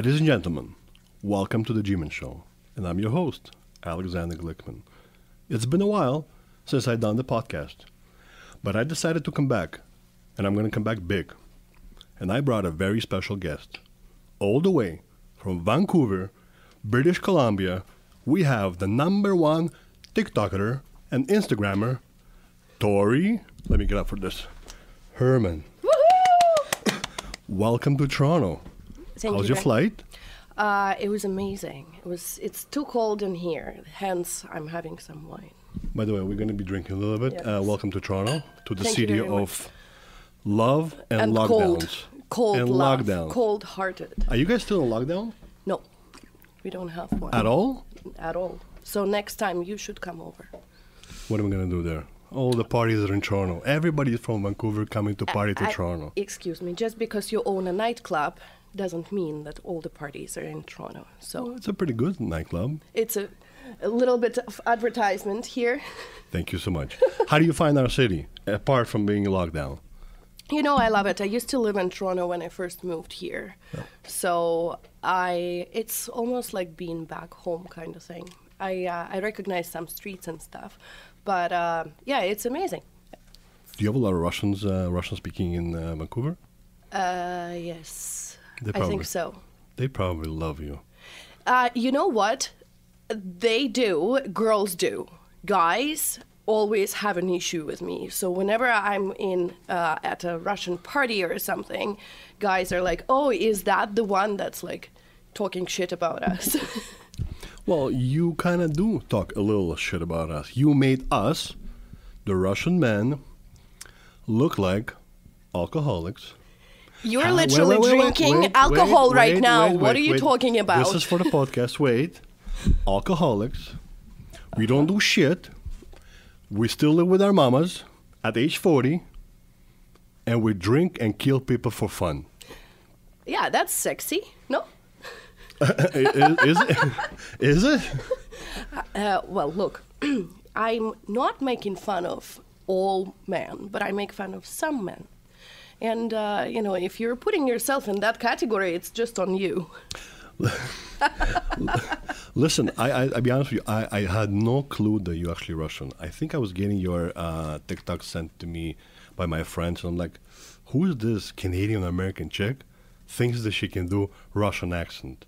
Ladies and gentlemen, welcome to the G-Man Show, and I'm your host, Alexander Glikman. It's been a while since I've done the podcast, but I decided to come back, and I'm going to come back big. And I brought a very special guest. All the way from Vancouver, British Columbia, we have the number one TikToker and Instagrammer, Torry. Let me get up for this. Hermann. Welcome to Toronto. Thank How's you your flight? Uh, it was amazing. It was. It's too cold in here. Hence, I'm having some wine. By the way, we're going to be drinking a little bit. Uh, welcome to Toronto, to the Thank city of love and, and lockdowns. cold, cold and love, lockdown. cold-hearted. Are you guys still in lockdown No, we don't have one at all? At all. So next time you should come over. What am I going to do there? All the parties are in Toronto. Everybody from Vancouver coming to party to I- Toronto. Excuse me. Just because you own a nightclub doesn't mean that all the parties are in Toronto. So Well, it's a pretty good nightclub. it's a, a little bit of advertisement here. Thank you so much. How do you find our city apart from being in lockdown? You know, I love it. I used to live in Toronto when I first moved here. So I, it's almost like being back home kind of thing. I, uh, I recognize some streets and stuff, but uh, yeah, it's amazing. Do you have a lot of Russians, uh, Russian speaking in uh, Vancouver? Uh, yes, They I think so. They probably love you. Uh, you know what? They do. Girls do. Guys always have an issue with me. So whenever I'm in uh, at a Russian party or something, guys are like, "Oh, is that the one that's like talking shit about us?" Well, you kind of do talk a little shit about us. You made us, the Russian men, look like alcoholics. You're literally wait, wait, wait, drinking wait, alcohol right now. what are you talking about? This is for the podcast. Wait. Alcoholics. We don't do shit. We still live with our mamas at age 40. And we drink and kill people for fun. yeah, that's sexy. No? is, is it? Is it? Uh, well, look, I'm not making fun of all men, but I make fun of some men. And, uh, you know, if you're putting yourself in that category, it's just on you. Listen, I, I, I'll be honest with you. I, I had no clue that you're actually Russian. I think I was getting your uh, TikTok sent to me by my friends, and I'm like, who is this Canadian American chick? Thinks that she can do Russian accent.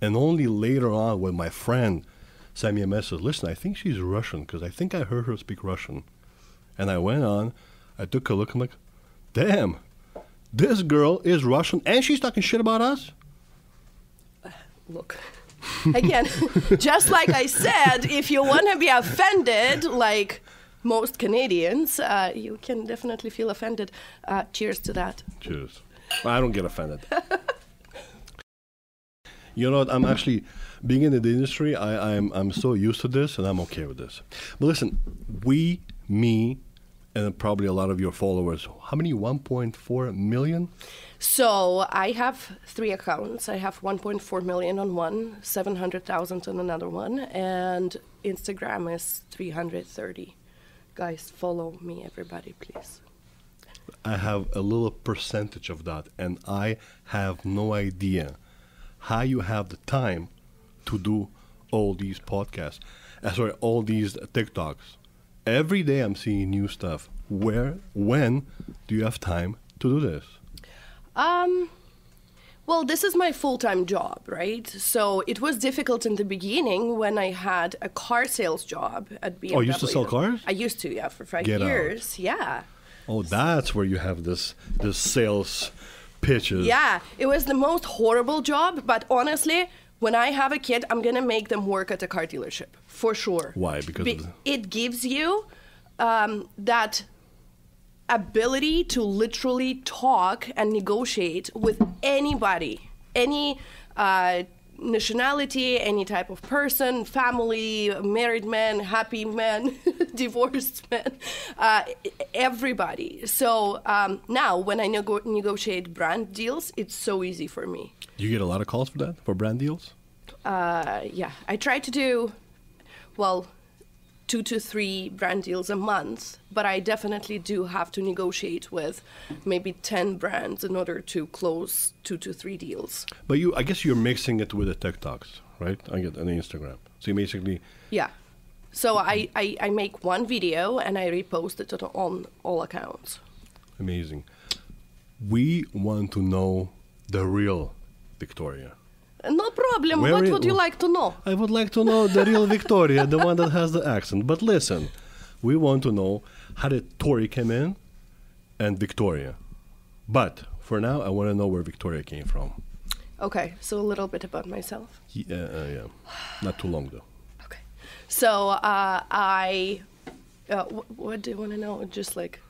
And only later on, when my friend sent me a message, listen, I think she's Russian because I think I heard her speak Russian. And I went on, I took a look, I'm like, damn, this girl is Russian and she's talking shit about us? Look, again, just like I said, if you want to be offended, like most Canadians, uh, you can definitely feel offended. Uh, cheers to that. Cheers. I don't get offended. you know what? I'm actually being in the industry. I, I'm I'm so used to this, and I'm okay with this. But listen, we, me, and probably a lot of your followers. How many? 1.4 million. So I have three accounts. I have 1.4 million on one, 700,000 on another one, and Instagram is 330. Guys, follow me, everybody, please. I have a little percentage of that, and I have no idea how you have the time to do all these podcasts. Uh, sorry, all these TikToks. Every day I'm seeing new stuff. Where, when do you have time to do this? Um, well, this is my full time job, right? So it was difficult in the beginning when I had a car sales job at BMW. Oh, you used to sell cars? I used to, yeah, for five Get out. years. Yeah. Oh, that's where you have this this sales pitches. Yeah, it was the most horrible job, but honestly, when I have a kid, I'm gonna make them work at a car dealership for sure. Why? Because Be- it gives you um, that ability to literally talk and negotiate with anybody, any uh, nationality, any type of person, family, married man, happy man, divorced man, uh, everybody. So um, now, when I nego- negotiate brand deals, it's so easy for me. You get a lot of calls for that for brand deals. Uh, yeah, I try to do, well, two to three brand deals a month, but I definitely do have to negotiate with maybe 10 brands in order to close two to three deals. But you, I guess you're mixing it with the TikToks, right? I get on Instagram. So you basically, Yeah. So I, I, I make one video and I repost it on- on all accounts. amazing. We want to know the real Victoria. No problem. Where what would you like to know? I would like to know the real Victoria, the one that has the accent. But listen, we want to know how did Torry come in and Victoria. But for now, I want to know where Victoria came from. Okay, so a little bit about myself. Yeah, uh, yeah. Not too long though. Okay. So uh, I. Uh, wh- what do you want to know? Just like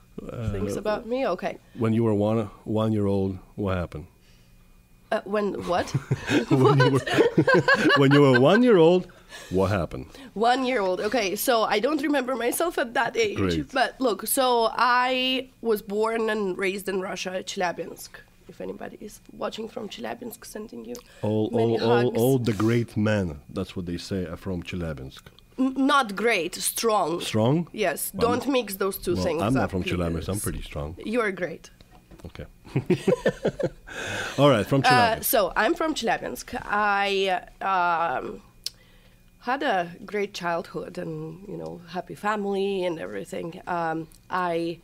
things about me? Okay. When you were one one year old, what happened? Uh, when what? when, you were, when you were one year old, what happened? One year old. Okay, so I don't remember myself at that age. Great. But look, so I was born and raised in Russia, Chelyabinsk. If anybody is watching from Chelyabinsk, sending you All, all, all, all the great men, that's what they say, are from Chelyabinsk. N- not great, strong. Strong? Yes, Well, don't mix those two Well, things. I'm not up, from Chelyabinsk, I'm pretty strong. You're great. Okay. All right, from Chelyabinsk. Uh, so I'm from Chelyabinsk. I um, had a great childhood and you know happy family and everything. Um, I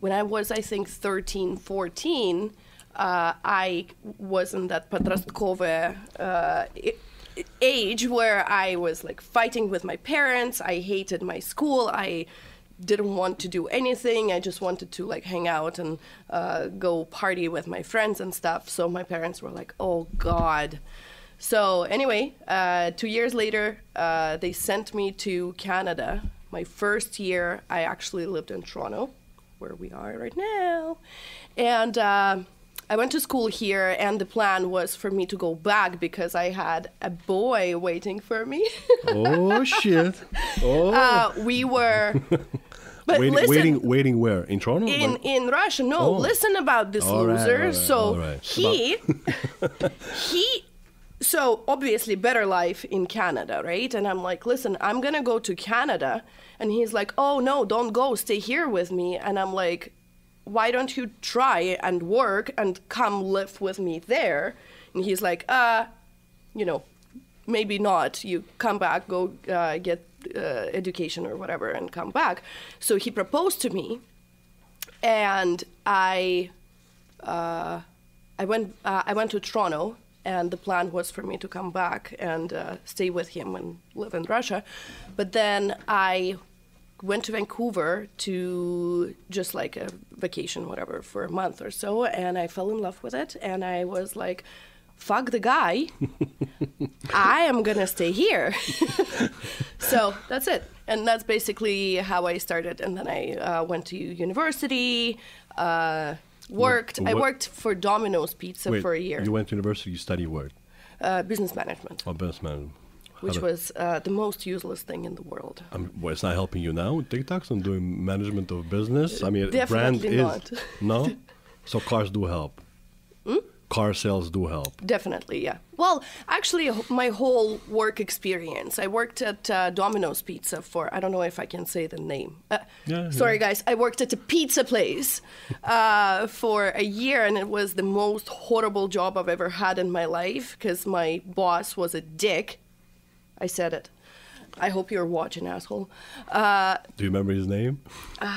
when I was I think 13, 14, uh, I was in that Patrastkova uh, age where I was like fighting with my parents. I hated my school. I didn't want to do anything. I just wanted to like hang out and uh, go party with my friends and stuff. So my parents were like, "Oh God." So anyway, uh, two years later, uh, they sent me to Canada. My first year, I actually lived in Toronto, where we are right now, and uh, I went to school here. And the plan was for me to go back because I had a boy waiting for me. oh, shit. Oh. uh, we were, but waiting, listen, waiting, waiting where? In Toronto? in Like- in Russia. No, Oh. listen about this All loser. right, so right. he he so obviously better life in Canada, right? And I'm like, listen, I'm gonna go to Canada, and he's like, oh no, don't go, stay here with me. And I'm like, why don't you try and work and come live with me there? And he's like, uh, you know, maybe not. You come back, go uh, get uh, education or whatever, and come back. So he proposed to me, and I, uh, I went. Uh, I went to Toronto, and the plan was for me to come back and uh, stay with him and live in Russia. But then I went to Vancouver to just like a vacation, whatever, for a month or so, and I fell in love with it, and I was like. Fuck the guy. I am gonna stay here. so that's it. And that's basically how I started. And then I uh, went to university, uh, worked. I what- worked for Domino's Pizza Wait, for a year, You went to university, you study what? uh, business management, Oh, business management. Which was uh, the most useless thing in the world. I mean, well, it's not helping you now with TikToks and doing management of business. I mean, Definitely brand is no. So cars do help. Hmm? Car sales do help. Definitely, yeah. Well, actually, my whole work experience. I worked at uh, Domino's Pizza for I don't know if I can say the name. Uh, Yeah, sorry, yeah. guys. I worked at a pizza place uh, for a year, and it was the most horrible job I've ever had in my life because my boss was a dick. I said it. I hope you're watching, asshole. Uh, Do you remember his name?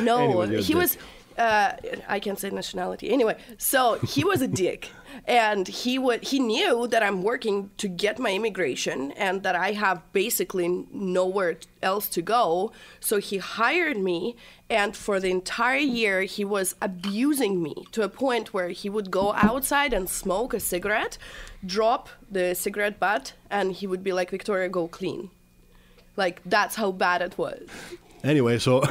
No, Anyway, he dick. Uh, I can't say nationality. Anyway, so he was a dick, and he would. He knew that I'm working to get my immigration, and that I have basically nowhere else to go. So he hired me, and for the entire year, he was abusing me to a point where he would go outside and smoke a cigarette, drop the cigarette butt, and he would be like, "Victoria, go clean." Like that's how bad it was. Anyway, so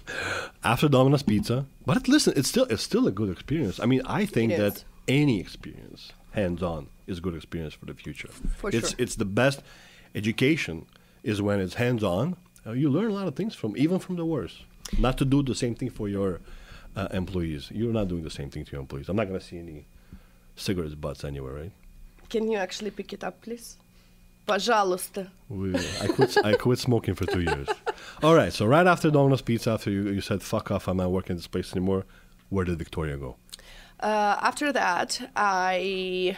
after Domino's Pizza, but listen, it's still it's still a good experience. I mean, I think that any experience, hands-on, is a good experience for the future. For it's sure. it's the best education is when it's hands-on. Uh, you learn a lot of things from even from the worst. Not to do the same thing for your uh, employees. You're not doing the same thing to your employees. I'm not gonna see any cigarette butts anywhere, right? Can you actually pick it up, please? Пожалуйста. We, I quit. I quit smoking for two years. All right. So right after Domino's Pizza, after you, you said "fuck off," I'm not working in this place anymore. Where did Victoria go? Uh, after that, I,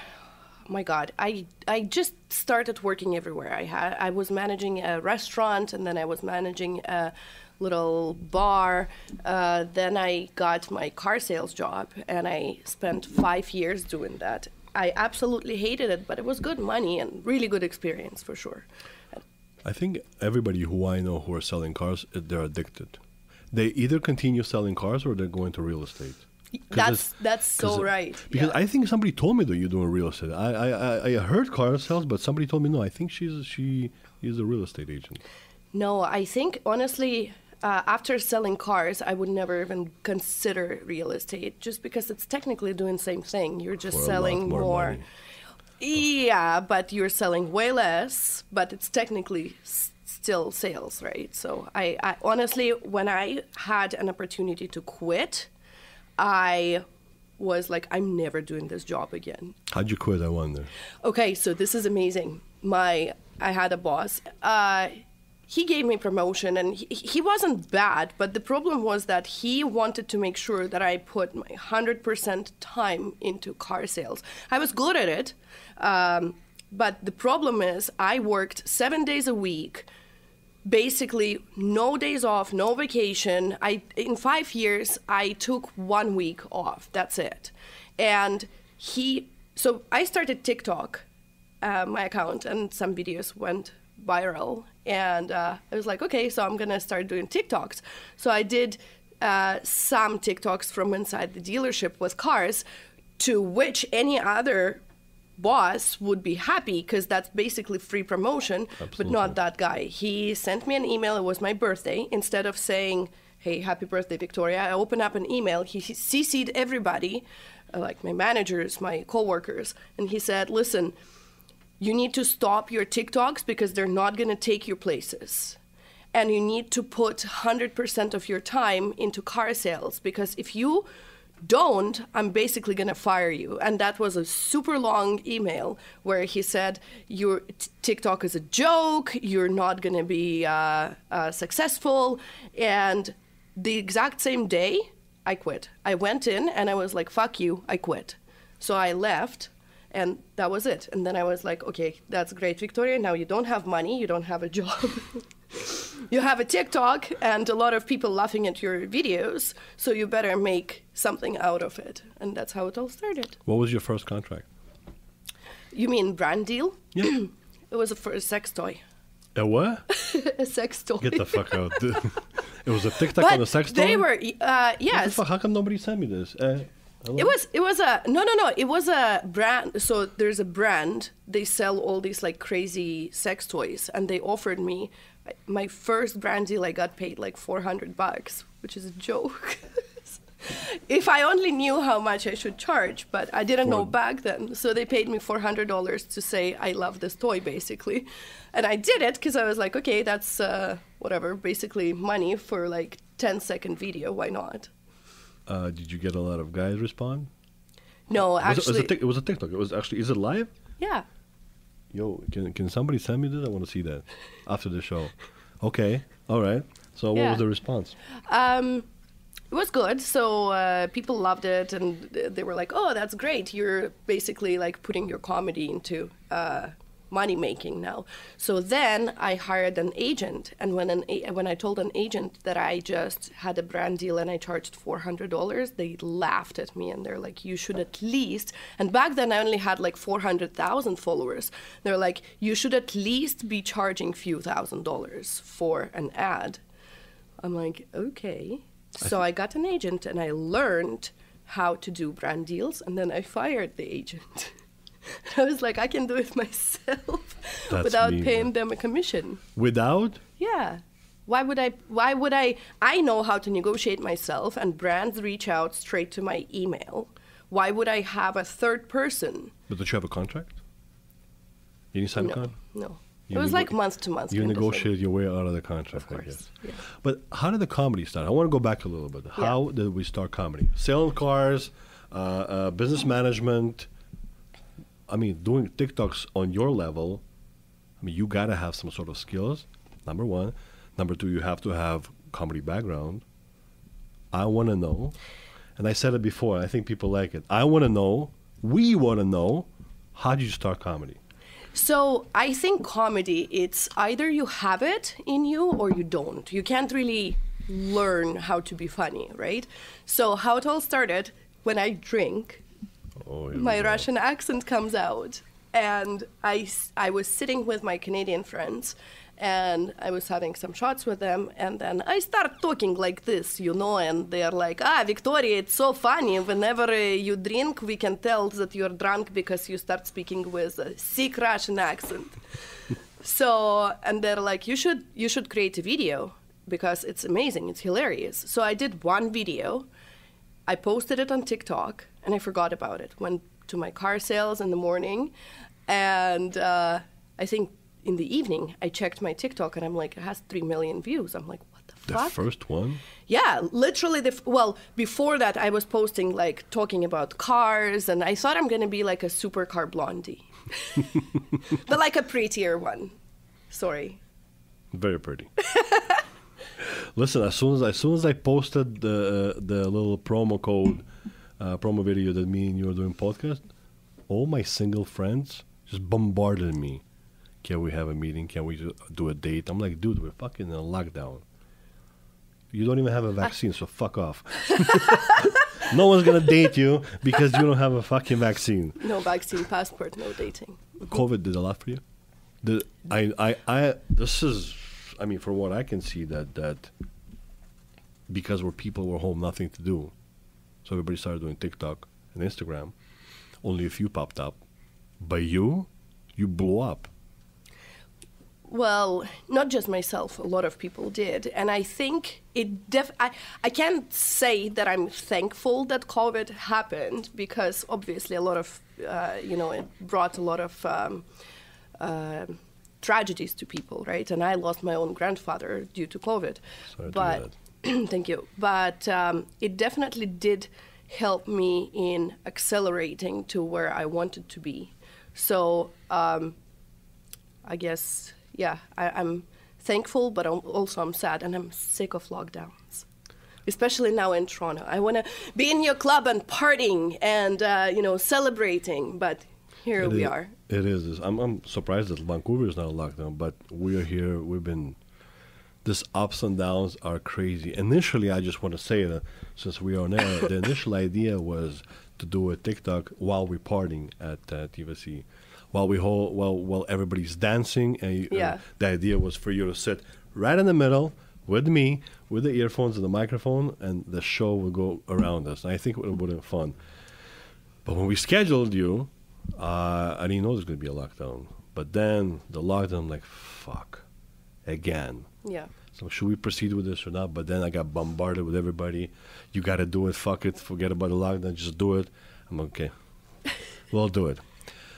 my God, I I just started working everywhere. I had I was managing a restaurant, and then I was managing a little bar. Uh, then I got my car sales job, and I spent five years doing that. I absolutely hated it, but it was good money and really good experience for sure. I think everybody who I know who are selling cars, uh, they're addicted. They either continue selling cars or they're going to real estate. That's that's so right. Because yeah. I think somebody told me that you're doing real estate. I, I, I, I heard car sales, but somebody told me no. I think she's she is a real estate agent. No, I think honestly, uh, after selling cars, I would never even consider real estate just because it's technically doing the same thing. You're just For selling more more. Yeah, but you're selling way less, but it's technically s- still sales, right? So I, I honestly, when I had an opportunity to quit, I was like, I'm never doing this job again. How'd you quit? I wonder. Okay, so this is amazing. My I had a boss. Uh, he gave me promotion, and he, he wasn't bad. But the problem was that he wanted to make sure that I put my hundred percent time into car sales. I was good at it, um, but the problem is I worked seven days a week basically no days off, no vacation. I in 5 years I took 1 week off. That's it. And he so I started TikTok uh, my account and some videos went viral and uh, I was like, okay, so I'm gonna start doing TikToks. So I did uh, some TikToks from inside the dealership with cars, to which any other boss would be happy because that's basically free promotion, but not that guy. He sent me an email. It was my birthday. Instead of saying, "Hey, happy birthday, Victoria," I opened up an email. He CC'd everybody, uh, like my managers, my coworkers, and he said, "Listen." You need to stop your TikToks because they're not going to take you places. And you need to put 100% of your time into car sales because if you don't, I'm basically going to fire you. And that was a super long email where he said, Your t- TikTok is a joke, you're not going to be uh, uh, successful. And the exact same day, I quit. I went in and I was like, fuck you, I quit. So I left and that was it. And then I was like, okay, that's great, Victoria. Now you don't have money, you don't have a job. you have a TikTok and a lot of people laughing at your videos, so you better make something out of it. And that's how it all started. What was your first contract? You mean brand deal? Yeah. It was a, for a sex toy. a what? a sex toy. Get the fuck out. it was a TikTok but on a sex toy? they were, uh, What the yes. fuck? How come nobody sent me this? Uh, hello? It was it was a no no no it was a brand so there's a brand they sell all these like crazy sex toys and they offered me my first brand deal I got paid like 400 bucks which is a joke. If I only knew how much I should charge but I didn't know back then so they paid me $400 to say I love this toy basically. And I did it because I was like okay that's uh, whatever basically money for like 10 second video why not Uh, did you get a lot of guys respond? no Was it, was actually it, was a TikTok. It was actually. Is it live? yeah Yo, can can somebody send me this? I want to see that after the show. Okay, all right. So what Yeah. was the response? Um, it was good. So uh, people loved it, and they were like, "Oh, that's great! You're basically like putting your comedy into uh, money making now." So then I hired an agent, and when an a- when I told an agent that I just had a brand deal and I charged four hundred dollars, they laughed at me, and they're like, "You should at least." And back then I only had like four hundred thousand followers. They're like, "You should at least be charging few thousand dollars for an ad." I'm like, okay. So I got an agent and I learned how to do brand deals, and then I fired the agent. I was like, I can do it myself That's without mean. paying them a commission. Without? Yeah. Why would I? Why would I? I know how to negotiate myself, and brands reach out straight to my email. Why would I have a third person? But did you have a contract? You didn't sign a contract. no. You it was like month to month. You negotiated your way out of the contract, Of I guess. yeah. But how did the comedy start? I want to go back a little bit. How did we start comedy? Selling cars, uh, uh, business management. I mean, doing TikToks on your level. I mean, you gotta have some sort of skills. Number one. Number two, you have to have comedy background. I want to know, and I said it before. I think people like it. I want to know. We want to know. How did you start comedy? So I think comedy, it's either you have it in you or you don't. You can't really learn how to be funny, right? So how it all started when I drink, Oh, my go. Russian accent comes out. And I, I was sitting with my Canadian friends and I was having some shots with them. And then I start talking like this, you know, and they're like, ah, Victoria, it's so funny. Whenever uh, you drink, we can tell that you're drunk because you start speaking with a sick Russian accent. so, and they're like, you should, you should create a video because it's amazing, it's hilarious. So I did one video. I posted it on TikTok and I forgot about it. Went to my car sales in the morning, and uh, I think in the evening I checked my TikTok and I'm like, it has three million views. I'm like, what the, fuck? The first one. Yeah, literally the f- well before that I was posting like talking about cars and I thought I'm gonna be like a supercar blondie, but like a prettier one. Sorry. Very pretty. Listen, as soon as as soon as I posted the uh, the little promo code, uh, promo video that me and you were doing podcast, all my single friends just bombarded me. Can we have a meeting? Can we do- do a date? I'm like, dude, we're fucking in a lockdown. You don't even have a vaccine, so fuck off. no one's gonna date you because you don't have a fucking vaccine. No vaccine passport, no dating. COVID did a lot for you. The, I, I, I, this is, I mean, for what I can see, that that because where people were home, nothing to do, so everybody started doing TikTok and Instagram. Only a few popped up, but you, you blew up. Well, not just myself, a lot of people did. And I think it def I, I can't say that I'm thankful that COVID happened because obviously a lot of, uh, you know, it brought a lot of um, uh, tragedies to people, right? And I lost my own grandfather due to COVID. Sorry to but thank you. But um, it definitely did help me in accelerating to where I wanted to be. So um, I guess, yeah, I, I'm thankful, but I'm, also I'm sad and I'm sick of lockdowns. Especially now in Toronto. I want to be in your club and partying and, uh, you know, celebrating, but here It we is- are. It is. I'm, I'm surprised that Vancouver is not a lockdown, but we are here. We've been. This ups and downs are crazy. Initially, I just want to say that since we are now, the initial idea was to do a TikTok while we're partying at uh, TVC, while we whole while while everybody's dancing, and you- uh, the idea was for you to sit right in the middle with me, with the earphones and the microphone, and the show would go around us. And I think it would have been fun. But when we scheduled you, uh, I didn't know there was going to be a lockdown. But then the lockdown, I'm like, fuck, again. Yeah. So should we proceed with this or not? But then I got bombarded with everybody. You got to do it. Fuck it. Forget about the lockdown. Just do it. I'm okay. we'll do it.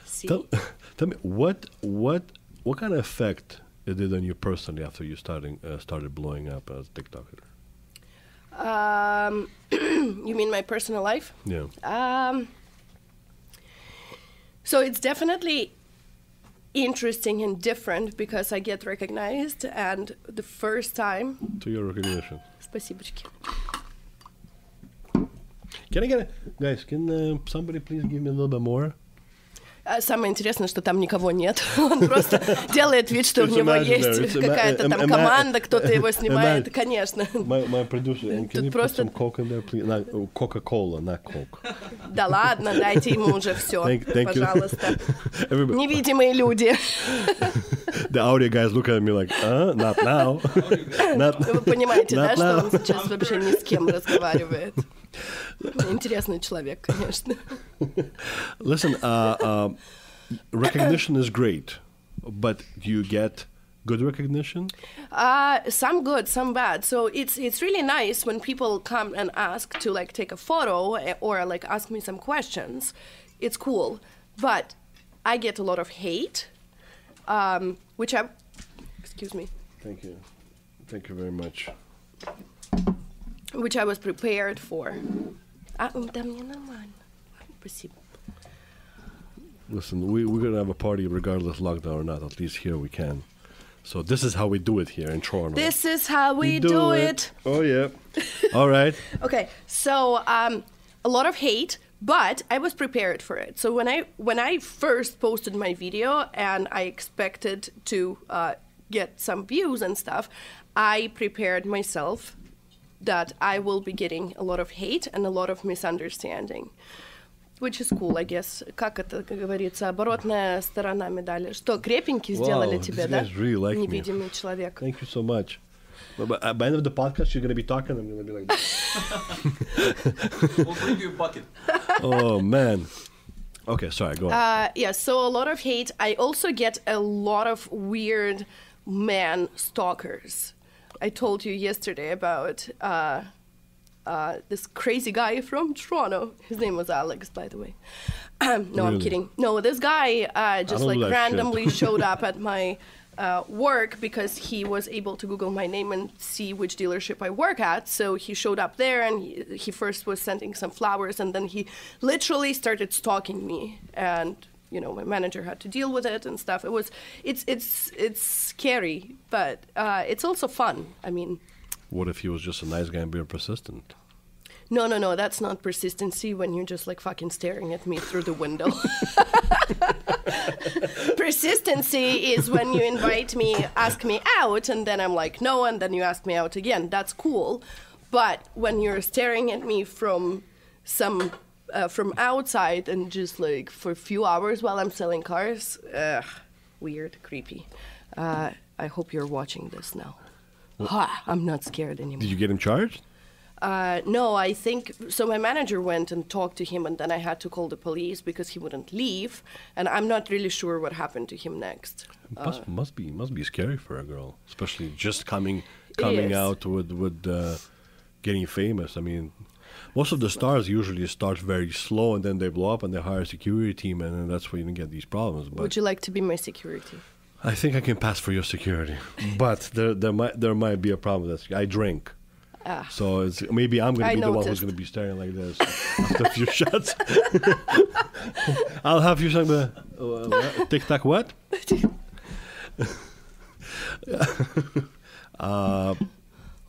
See? Tell, tell me what what what kind of effect it did on you personally after you starting uh, started blowing up as a TikToker. Um, you mean my personal life? Yeah. Um, so it's definitely interesting and different because I get recognized, and the first time. To your recognition. Спасибочки. Can I get a guys? Can uh, somebody please give me a little bit more? А Самое интересное, что там никого нет. Он просто делает вид, что у него есть какая-то там ima- команда, кто-то его снимает. Конечно. Тут просто- Coca-Cola, not Coke. Да ладно, дайте ему уже все, пожалуйста. Невидимые люди. the audio guys look at me like, uh, not now. Вы понимаете, да, что он сейчас вообще ни с кем разговаривает? Интересный человек, конечно. Listen, uh, um, recognition is great, but do you get good recognition? Uh, some good, some bad. So it's it's really nice when people come and ask to like take a photo eh, or like ask me some questions. It's cool, but I get a lot of hate, um, which I, excuse me, Thank you. Thank you very much. which I was prepared for. А, м, да мне нормально. Спасибо. Listen, we, we're going to have a party regardless lockdown or not. At least here we can. So this is how we do it here in Toronto. This is how we, do, it. Oh, yeah. All right. Okay, so um, a lot of hate, but I was prepared for it. So when I when I first posted my video and I expected to uh, get some views and stuff, I prepared myself that I will be getting a lot of hate and a lot of misunderstanding. Which is cool, I guess. Как это как говорится, оборотная сторона медали. Что, крепенький сделали Wow, тебе, these да? guys really like me. Невидимый человек. Thank you so much. But, but at the end of the podcast, you're going to be talking. I'm going to be like, We'll bring you a bucket. oh, man. Okay, sorry, go on. Uh, yeah, so a lot of hate. I also get a lot of weird man stalkers. I told you yesterday about uh, uh, this crazy guy from Toronto. His name was Alex, by the way. no, I'm kidding. No, this guy uh, just like do that shit. randomly showed up at my uh, work because he was able to Google my name and see which dealership I work at. So he showed up there and he, he first was sending some flowers and then he literally started stalking me. And you know, my manager had to deal with it and stuff. It was, it's, it's, it's scary, but uh, it's also fun. I mean, what if he was just a nice guy and being persistent? no, no, no, that's not persistency when you're just like fucking staring at me through the window. persistency is when you invite me, ask me out, and then I'm like, no, and then you ask me out again. That's cool. But when you're staring at me from some uh, from outside and just like for a few hours while I'm selling cars, ugh, weird, creepy. Uh, I hope you're watching this now. Ha, I'm not scared anymore. Did you get him charged? Uh, no, I think so. My manager went and talked to him, and then I had to call the police because he wouldn't leave, and I'm not really sure what happened to him next. must must be must be scary for a girl, especially just coming coming out with with uh, getting famous. I mean, most of the stars usually start very slow and then they blow up and they hire a security team and then that's where you get these problems. But Would you like to be my security? I think I can pass for your security, but there there might there might be a problem. That's I drink. Ah. So it's, maybe I'm going to be the one who's going to be staring like this after a few shots. I'll have you some uh, uh, tic tac what? uh,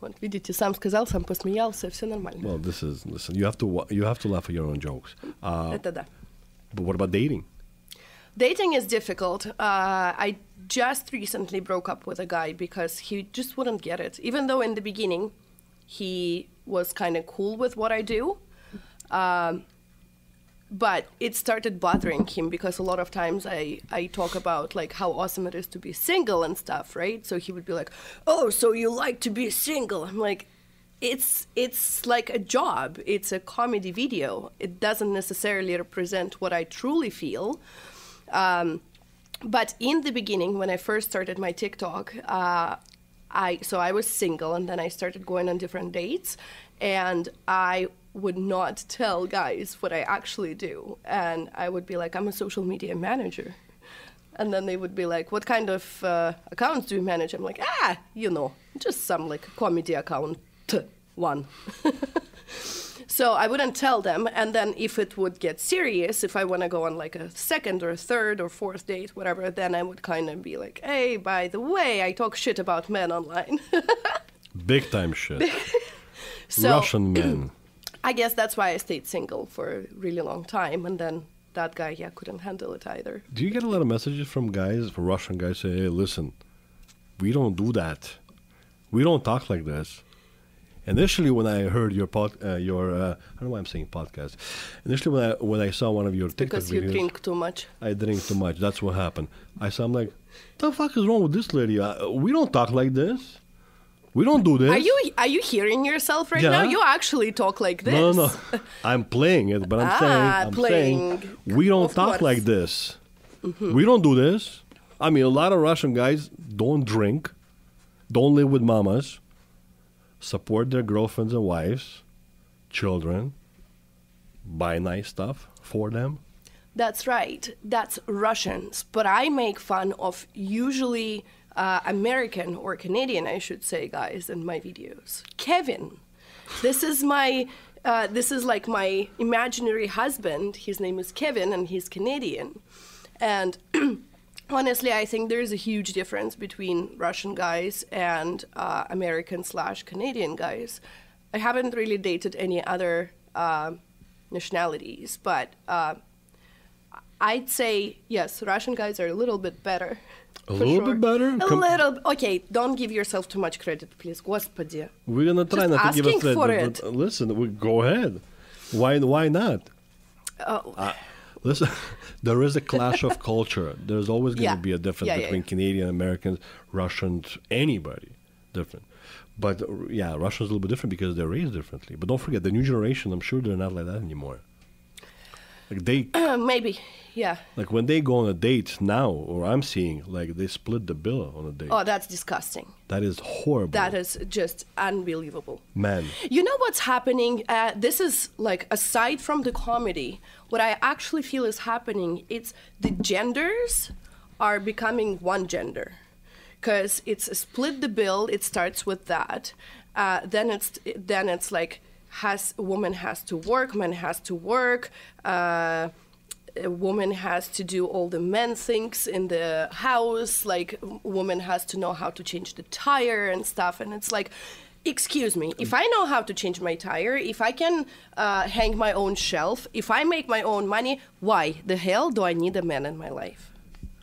Вот видите, сам сказал, сам посмеялся, все нормально. well, this is listen. You have to wa- you have to laugh at your own jokes. Uh, Это да. but what about dating? Dating is difficult. Uh, I just recently broke up with a guy because he just wouldn't get it. Even though in the beginning he was kind of cool with what I do, um, but it started bothering him because a lot of times I, I talk about like how awesome it is to be single and stuff, right? So he would be like, "Oh, so you like to be single?" I'm like, "It's it's like a job. It's a comedy video. It doesn't necessarily represent what I truly feel." Um, but in the beginning, when I first started my TikTok, uh, I so I was single, and then I started going on different dates, and I would not tell guys what I actually do, and I would be like, I'm a social media manager. And then they would be like, "What kind of uh, accounts do you manage?" I'm like, "Ah, you know, just some like comedy account one." So I wouldn't tell them, and then if it would get serious, if I want to go on like a second or third or fourth date, whatever, then I would kind of be like, "Hey, by the way, I talk shit about men online." Big time shit. so Russian men. I guess that's why I stayed single for a really long time, and then that guy, yeah, couldn't handle it either. Do you get a lot of messages from guys, from Russian guys, say, "Hey, listen, we don't do that. We don't talk like this." Initially, when I heard your pod, uh, your uh, I don't know why I'm saying podcast. Initially, when I when I saw one of your TikTok Because you videos, drink too much. I drink too much. That's what happened. I saw. I'm like, the fuck is wrong with this lady? Uh, we don't talk like this. We don't do this. Are you are you hearing yourself right Yeah. now? You actually talk like this. No, no, no. I'm playing it, but I'm Ah, saying, I'm saying playing. we don't Of talk course. Mm-hmm. like this. We don't do this. I mean, a lot of Russian guys don't drink, don't live with mamas, support their girlfriends and wives, children, buy nice stuff for them. That's right. That's Russians. But I make fun of usually uh, American or Canadian, I should say, guys, in my videos. Kevin. This is my uh, this is like my imaginary husband. His name is Kevin, and he's Canadian. And honestly, I think there's a huge difference between Russian guys and uh, American slash Canadian guys. I haven't really dated any other uh, nationalities, but uh, I'd say yes, Russian guys are a little bit better. A for little bit better? A Com- little. Okay, don't give yourself too much credit, please. Господи. We're gonna try Just not to give asking us that. for but- it. but listen, we, go ahead. Why? Why not? Oh, Listen, there is a clash of culture. There's always going to Yeah. be a difference Yeah, yeah, between yeah. Canadian Americans, Russians, anybody different. But uh, yeah, Russians a little bit different because they're raised differently. But don't forget, the new generation. I'm sure they're not like that anymore. Like they, maybe. Yeah. like when they go on a date now, or I'm seeing, like they split the bill on a date. Oh, that's disgusting. that is horrible. That is just unbelievable. man. You know what's happening? Uh, this is like aside from the comedy, what I actually feel is happening. It's the genders are becoming one gender, because it's a split the bill. It starts with that. Uh, then it's then it's like has a woman has to work, man has to work. Uh, a woman has to do all the men things in the house like woman has to know how to change the tire and stuff and it's like excuse me if i know how to change my tire if i can uh, hang my own shelf if i make my own money why the hell do i need a man in my life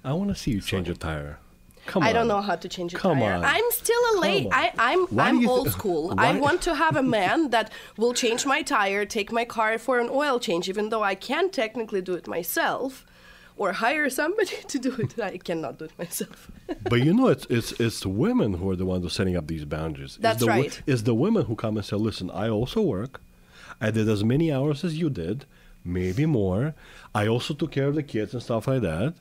I want to see you change a tire. Come I don't know how to change a Come tire. on. I'm still a late. I, I'm Why do I'm you old school. I why- want to have a man that will change my tire, take my car for an oil change, even though I can technically do it myself, or hire somebody to do it. I cannot do it myself. but you know, it's it's it's women who are the ones who are setting up these boundaries. That's it's the, wo- right. It's the women who come and say, "Listen, I also work. I did as many hours as you did, maybe more. I also took care of the kids and stuff like that.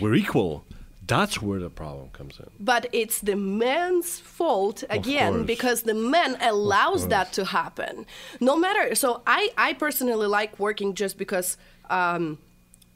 We're equal." That's where the problem comes in. but it's the man's fault again because the man allows that to happen. No matter so i i personally like working just because um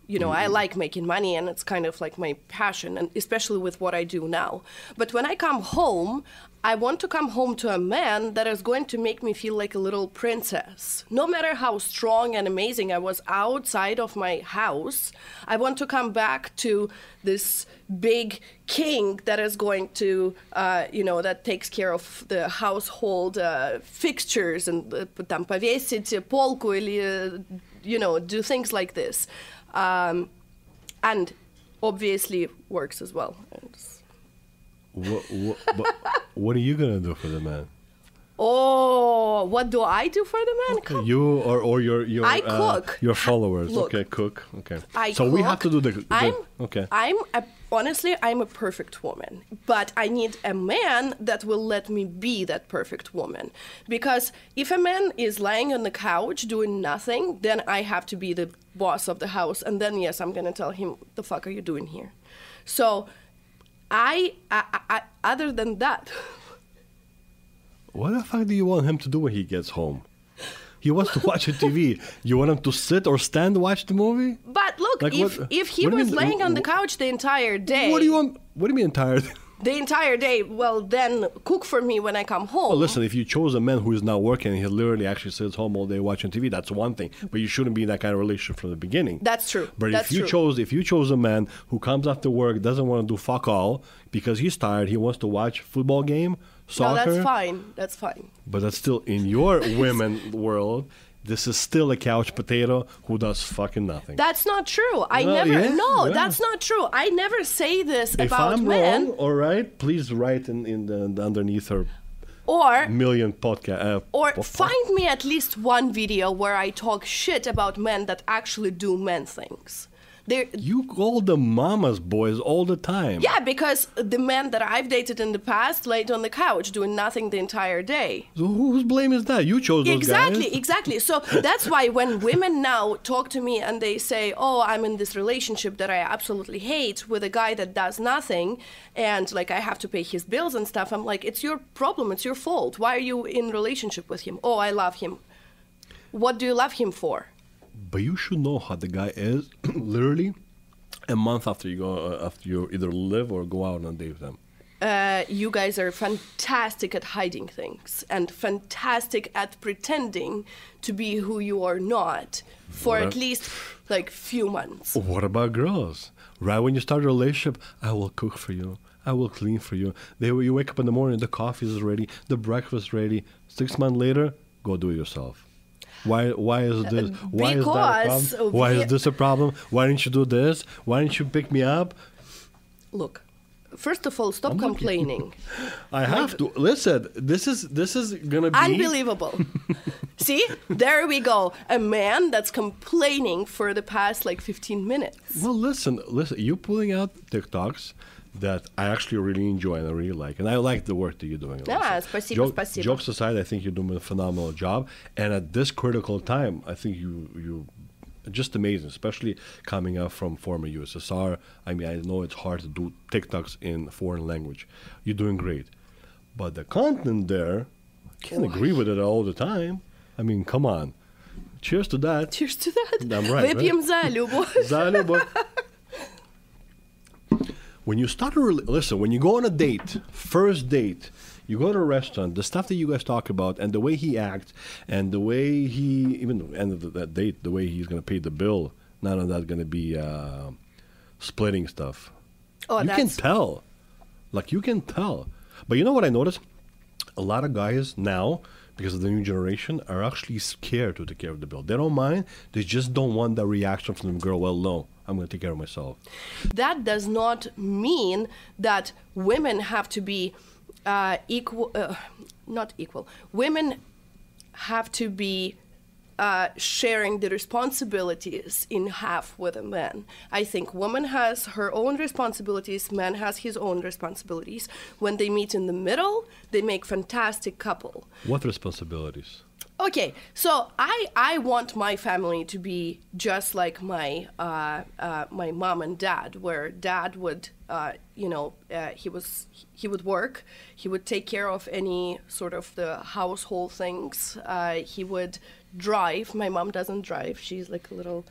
you know i like making money and it's kind of like my passion and especially with what i do now. But when i come home i want to come home to a man that is going to make me feel like a little princess no matter how strong and amazing i was outside of my house i want to come back to this big king that is going to, uh, you know, that takes care of the household uh, fixtures and uh, там повесить полку или, uh, you know, do things like this. Um, and obviously works as well. It's- what, what, but what are you gonna do for the man? oh, what do I do for the man? Come You or or your your I uh, cook. your followers? Look. okay, cook. Okay. I so we have to do the. the I'm okay. I'm a, honestly I'm a perfect woman, but I need a man that will let me be that perfect woman. Because if a man is lying on the couch doing nothing, then I have to be the boss of the house, and then yes, I'm gonna tell him, "The fuck are you doing here?" So, I, I, I other than that. What the fuck do you want him to do when he gets home? He wants to watch a TV. You want him to sit or stand watch the movie? But look, Like if what- if he what do you was mean- laying on the couch the entire day, What do you want? What do you mean tired? The entire day, well then cook for me when I come home. Well, listen, if you chose a man who is not working he literally actually sits home all day watching TV, that's one thing. But you shouldn't be in that kind of relationship from the beginning. That's true. But That's if you true. chose if you chose a man who comes after work, doesn't want to do fuck all because he's tired, he wants to watch football game, soccer no, that's fine. That's fine. But that's still in your women world. This is still a couch potato who does fucking nothing. That's not true. I never. yeah, no, yeah. that's not true. I never say this if about I'm men. wrong, all right, please write in, in the underneath her Or million podcast. Uh, or po- find me at least one video where I talk shit about men that actually do men things. There. You call them mama's boys all the time. Yeah, because the men that I've dated in the past laid on the couch doing nothing the entire day. So whose blame is that? You chose those exactly guys. exactly so that's why when women now talk to me and they say oh i'm in this relationship that i absolutely hate with a guy that does nothing and like i have to pay his bills and stuff i'm like it's your problem it's your fault why are you in relationship with him oh i love him what do you love him for But you should know how the guy is. literally, a month after you go, uh, after you either live or go out on a date with him. uh, you guys are fantastic at hiding things and fantastic at pretending to be who you are not for What at a- least like few months. What about girls? Right when you start a relationship, I will cook for you. I will clean for you. They, you wake up in the morning, the coffee is ready, the breakfast ready. Six months later, go do it yourself. Why? Why is uh, this? Why is that a problem? Why is this a problem? Why didn't you do this? Why didn't you pick me up? Look, first of all, stop I'm complaining. I have to listen. This is this is gonna be Unbelievable. See, there we go. A man that's complaining for the past like 15 minutes. Well, listen, listen. You're pulling out TikToks that I actually really enjoy and I really like, and I like the work that you're doing. Ah, Listen. спасибо, Joke- спасибо. Jokes aside, I think you're doing a phenomenal job, and at this critical time, I think you you just amazing, especially coming up from former USSR. I mean, I know it's hard to do TikToks in foreign language. You're doing great, but the content there, I can't agree with it all the time. I mean, come on. Cheers to that. Cheers to that. I'm right, Выпьем за любовь. За любовь. When you start to rel- listen, when you go on a date, first date, you go to a restaurant, the stuff that you guys talk about, and the way he acts, and the way he even the end of that date, the way he's going to pay the bill, none of that's going to be uh, splitting stuff. Oh, you can tell, like you can tell. But you know what I noticed? A lot of guys now, because of the new generation, are actually scared to take care of the bill. They don't mind. They just don't want that reaction from the girl. Well, no, I'm going to take care of myself. that does not mean that women have to be uh, equal uh, not equal women have to be uh, sharing the responsibilities in half with a man. I think woman has her own responsibilities, man has his own responsibilities. When they meet in the middle, they make fantastic couple. What responsibilities? Okay, so I I want my family to be just like my uh, uh, my mom and dad, where dad would uh, you know uh, he was he would work, he would take care of any sort of the household things. Uh, he would drive. My mom doesn't drive; she's like a little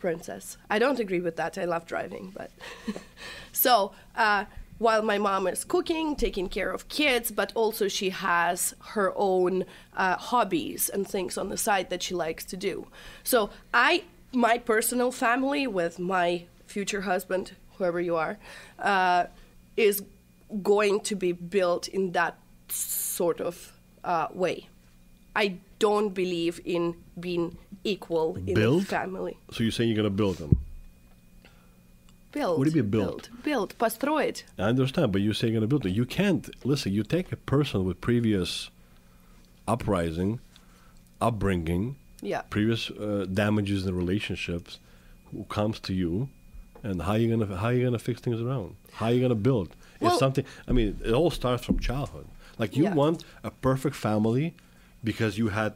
princess. I don't agree with that. I love driving, but so. Uh, while my mom is cooking, taking care of kids, but also she has her own uh, hobbies and things on the side that she likes to do. So I, my personal family with my future husband, whoever you are, uh, is going to be built in that sort of uh, way. I don't believe in being equal in Build? a family. So you're saying you're going to build them? Build. What do you mean build? Build. Build. Построить. I understand, but you're saying you're going to build them. You can't listen. You take a person with previous uprising, upbringing, Yeah. previous uh, damages in relationships, who comes to you, and how you gonna how you gonna fix things around? How you gonna build? Well- it's something. I mean, it all starts from childhood. Like you Yeah. want a perfect family because you had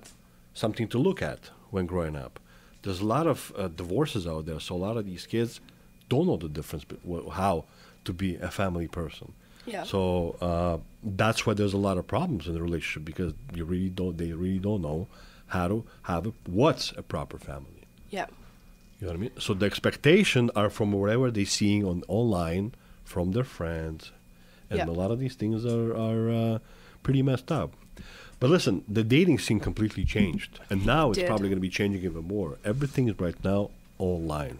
something to look at when growing up. There's a lot of uh, divorces out there, so a lot of these kids don't know the difference how to be a family person. Yeah. So uh, that's why there's a lot of problems in the relationship because you really don't. They really don't know how to have a, what's a proper family. Yeah. You know what I mean? So the expectation are from whatever they're seeing on online from their friends, and Yeah. a lot of these things are are uh, pretty messed up. But listen, the dating scene completely changed, and now it's Did. probably going to be changing even more. Everything is right now online.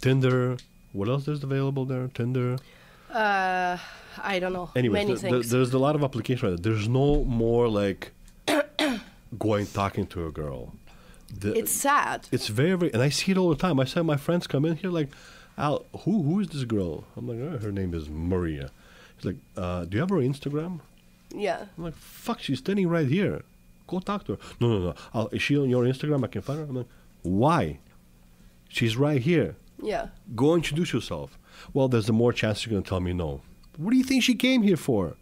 Tinder. What else is available there? Tinder. Uh, I don't know. Anyways, Many th- th- things. there's a lot of applications right there. There's no more like going talking to a girl. The- it's sad. it's very, very, and I see it all the time. I said my friends come in here like, Al, who who is this girl? I'm like, oh, her name is Maria. He's like, uh, do you have her Instagram? Yeah. I'm like, fuck, she's standing right here. Go talk to her. No, no, no. I'll, is she on your Instagram? I can find her. I'm like, why? She's right here. Yeah. Go introduce yourself. Well, there's a more chance you're going to tell me no. What do you think she came here for?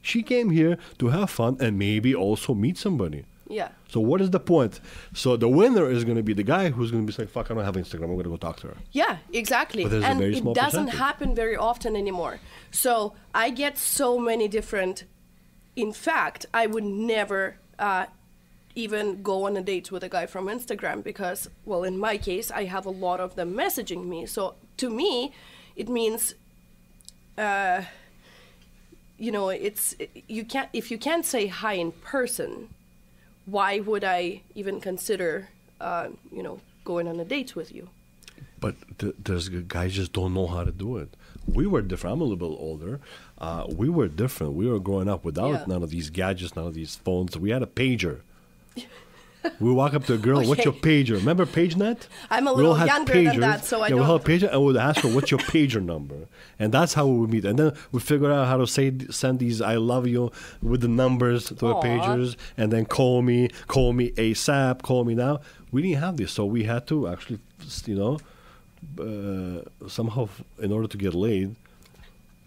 She came here to have fun and maybe also meet somebody. Yeah. So what is the point? So the winner is going to be the guy who's going to be like, "Fuck, I don't have Instagram. I'm going to go talk to her." Yeah, exactly. But there's a and it doesn't percentage. happen very often anymore. So I get so many different. In fact, I would never uh, even go on a date with a guy from Instagram because, well, in my case, I have a lot of them messaging me. So to me, it means uh, you know, it's you can't if you can't say hi in person, why would I even consider, uh, you know, going on a date with you? But th- there's guys just don't know how to do it. We were different. I'm a little bit older. Uh, we were different. We were growing up without Yeah. none of these gadgets, none of these phones. We had a pager. we walk up to a girl. What's your pager? Remember PageNet? I'm a little younger than pagers. that, so I yeah, don't- had a pager, and we'd ask her, "What's your pager number?" And that's how we would meet. And then we figure out how to say send these "I love you" with the numbers to the pagers, and then call me, call me ASAP, call me now. We didn't have this, so we had to actually, you know, uh, somehow, in order to get laid,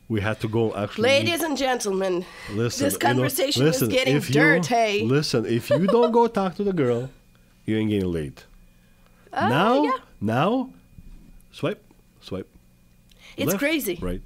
we had to go actually. Ladies and gentlemen, Listen, this you know, conversation listen, is getting if you- dirty. Listen, if you don't go talk to the girl, you ain't getting laid. Uh, now, yeah. now, swipe, swipe. It's left, crazy. Right.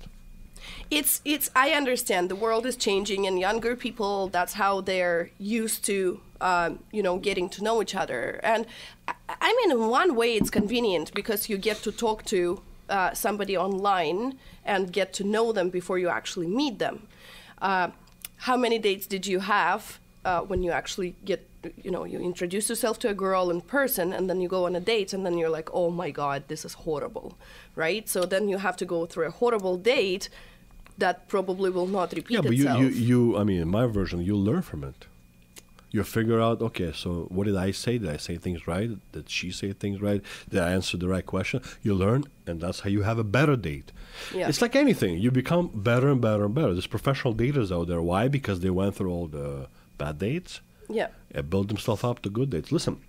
it's it's i understand the world is changing and younger people that's how they're used to um, you know getting to know each other and I, I mean in one way it's convenient because you get to talk to uh, somebody online and get to know them before you actually meet them uh, how many dates did you have uh, when you actually get you know you introduce yourself to a girl in person and then you go on a date and then you're like oh my god this is horrible right so then you have to go through a horrible date that probably will not repeat itself. Yeah, but you, you, you, I mean, in my version, you learn from it. You figure out, okay, so what did I say? Did I say things right? Did she say things right? Did I answer the right question? You learn, and that's how you have a better date. Yeah. It's like anything. You become better and better and better. There's professional daters out there. Why? Because they went through all the bad dates. yeah uh, build themselves up to good dates. Listen,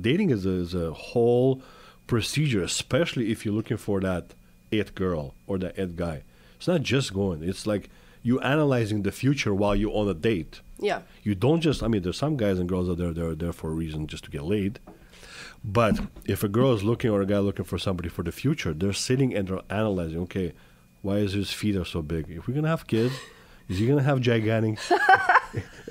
dating is a, is a whole procedure, especially if you're looking for that it girl or that it guy. It's not just going. It's like you analyzing the future while you're on a date. Yeah You don't just. I mean, there's some guys and girls out there they're there for a reason just to get laid. But if a girl is looking or a guy looking for somebody for the future, they're sitting and they're analyzing. Okay, why is his feet are so big? If we're gonna have kids, is he gonna have gigantic?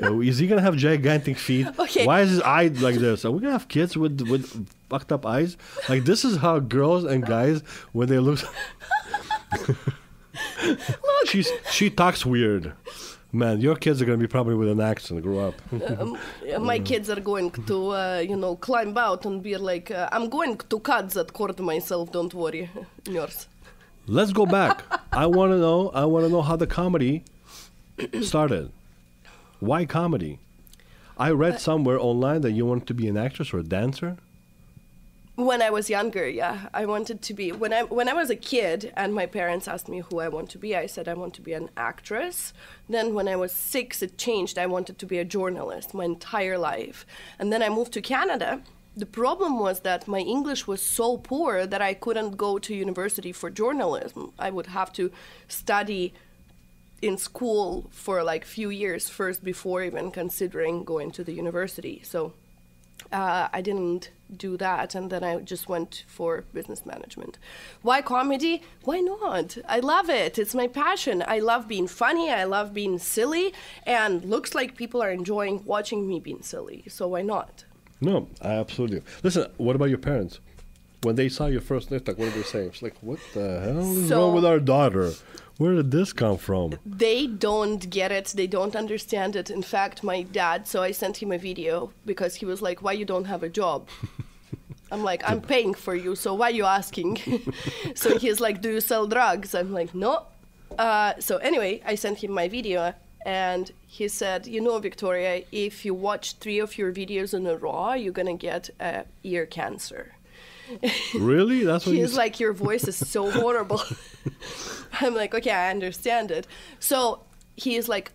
Uh, is he gonna have gigantic feet? Okay. Why is his eye like this? Are we gonna have kids with with fucked up eyes? Like this is how girls and guys when they look. She's she talks weird. Man, your kids are gonna be probably with an accent. Grow up. um, uh, my kids are going to uh, you know climb out and be like uh, i'm going to cut that cord myself don't worry nurse Let's go back. I want to know. I want to know how the comedy started. Why comedy? I read somewhere online that you wanted to be an actress or a dancer. When I was younger, yeah, I wanted to be. When I when I was a kid, and my parents asked me who I want to be, I said I want to be an actress. Then when I was six, it changed. I wanted to be a journalist my entire life, and then I moved to Canada. The problem was that my English was so poor that I couldn't go to university for journalism. I would have to study in school for like few years first before even considering going to the university. So uh, I didn't do that, and then I just went for business management. Why comedy? Why not? I love it. It's my passion. I love being funny. I love being silly, and looks like people are enjoying watching me being silly. So why not? No, I absolutely. Listen, what about your parents? When they saw your first TikTok, what did they say? It's like, what the hell is So- wrong with our daughter? Where did this come from? they don't get it. They don't understand it. In fact my dad so i sent him a video because he was like why you don't have a job? I'm like i'm paying for you so why you asking? So he's like do you sell drugs? I'm like no. Uh, so anyway i sent him my video and he said you know victoria if you watch three of your videos in a row you're gonna get uh, ear cancer really? That's what He's like, your voice is so horrible. I'm like, okay, I understand it. So he is like,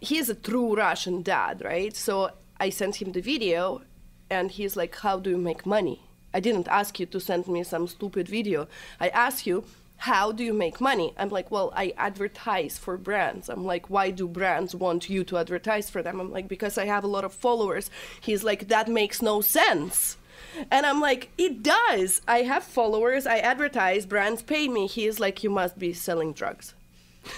he is a true Russian dad, right? So I sent him the video, and he's like, how do you make money? I didn't ask you to send me some stupid video. I asked you, how do you make money? I'm like, well, I advertise for brands. I'm like, why do brands want you to advertise for them? I'm like, because I have a lot of followers. He's like, that makes no sense. And I'm like, it does. I have followers. I advertise. Brands pay me. He's like, you must be selling drugs.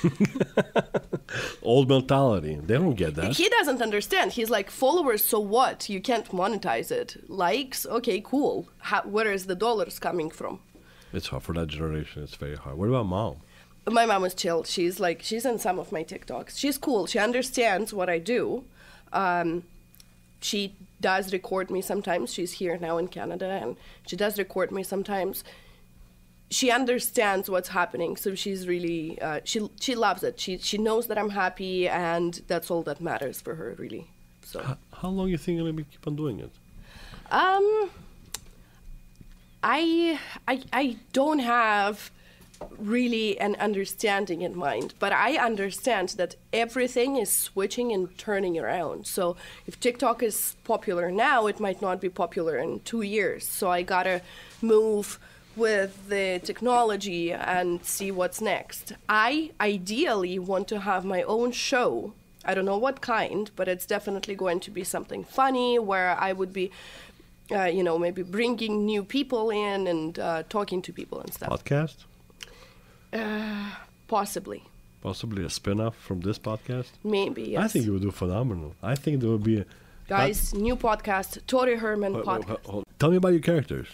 old mentality. They don't get that. He doesn't understand. He's like, followers, so what? You can't monetize it. Likes, okay, cool. How, where is the dollars coming from? It's hard for that generation. It's very hard. What about mom? My mom is chill. She's like she's in some of my TikToks. She's cool. She understands what I do. Um, she does record me sometimes. She's here now in Canada, and she does record me sometimes. She understands what's happening, so she's really uh, she she loves it. She she knows that I'm happy, and that's all that matters for her, really. So. How, how long you think you're gonna be keep on doing it? Um, I, I, I don't have really an understanding in mind, but I understand that everything is switching and turning around. So if TikTok is popular now, it might not be popular in two years. So I gotta move with the technology and see what's next. I ideally want to have my own show. I don't know what kind, but it's definitely going to be something funny where I would be uh, you know, maybe bringing new people in and uh, talking to people and stuff. Podcast? Uh, possibly. Possibly a spin off from this podcast? Maybe, yes. I think it would do phenomenal. I think there would be a. Guys, that... new podcast, Torry Hermann wait, podcast. Wait, Tell me about your characters.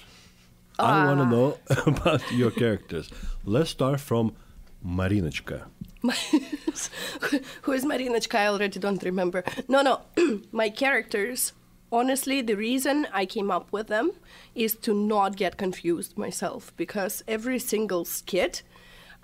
Uh... I want to know about your characters. Let's start from Marinочka. Who is Marinочka? I already don't remember. No, no. My characters, honestly, the reason I came up with them is to not get confused myself because every single skit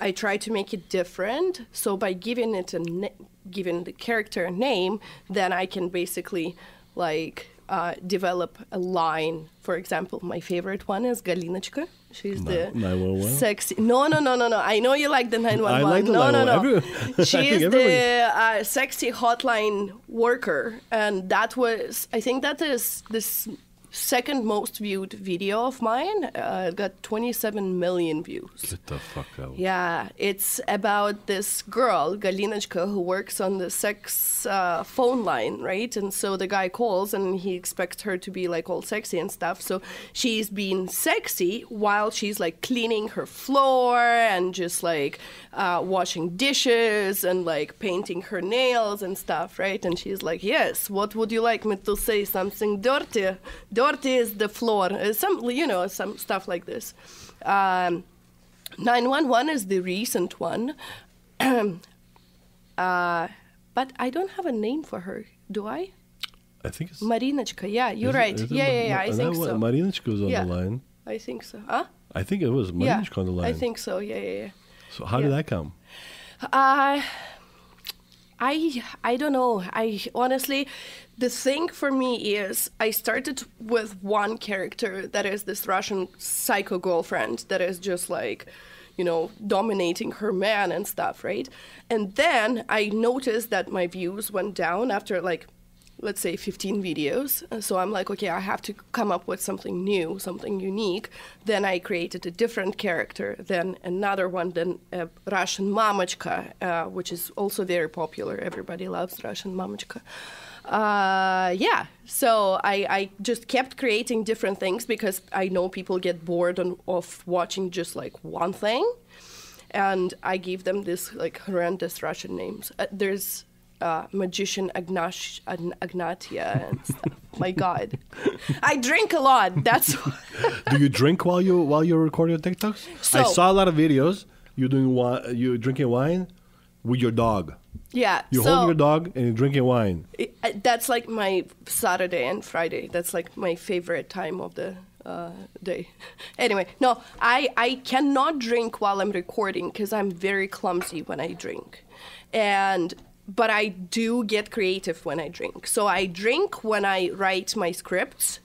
I try to make it different. So by giving it a na- giving the character a name, then I can basically like uh, develop a line. For example, my favorite one is Galinochka. She's the 911? sexy. No, no, no, no, no. I know you like the 911. I like the no, no, 911. no. Every- I She is the uh, sexy hotline worker, and that was. I think that is this second most viewed video of mine. Uh, it got 27 million views. Get the fuck out. Yeah, it's about this girl, Galinochka, who works on the sex uh, phone line, right? And so the guy calls and he expects her to be like all sexy and stuff. So she's being sexy while she's like cleaning her floor and just like uh, washing dishes and like painting her nails and stuff, right? And she's like, Yes, what would you like me to say? Something dirty? Dirty dirty is the floor. Uh, some, you know, some stuff like this. Um, 911 is the recent one. uh, but I don't have a name for her, do I? I think it's Yeah, you're is right. It, yeah, yeah, yeah. I think so. Marinochka was on yeah, the line. I think so. Huh? I think it was Marinochka yeah, on the line. I think so. Yeah, yeah, yeah. So how yeah. did that come? Uh, I I don't know. I honestly the thing for me is I started with one character that is this Russian psycho girlfriend that is just like, you know, dominating her man and stuff, right? And then I noticed that my views went down after like let's say 15 videos. So I'm like, okay, I have to come up with something new, something unique. Then I created a different character, then another one, then a Russian mamochka, uh, which is also very popular. Everybody loves Russian Mamachka. Uh, yeah, so I, I just kept creating different things because I know people get bored on, of watching just like one thing. And I gave them this like horrendous Russian names. Uh, there's uh, magician Agnash, Agn- Agnatia and stuff. My God, I drink a lot. That's Do you drink while you while you're recording your TikToks? I saw a lot of videos. You doing wine? You drinking wine with your dog. yeah. You're so holding your dog and you're drinking wine. it- that's like my Saturday and Friday. That's like my favorite time of the uh, day. Anyway, no, I I cannot drink while I'm recording because I'm very clumsy when I drink, and. But I do get creative when I drink. So I drink when I write my scripts,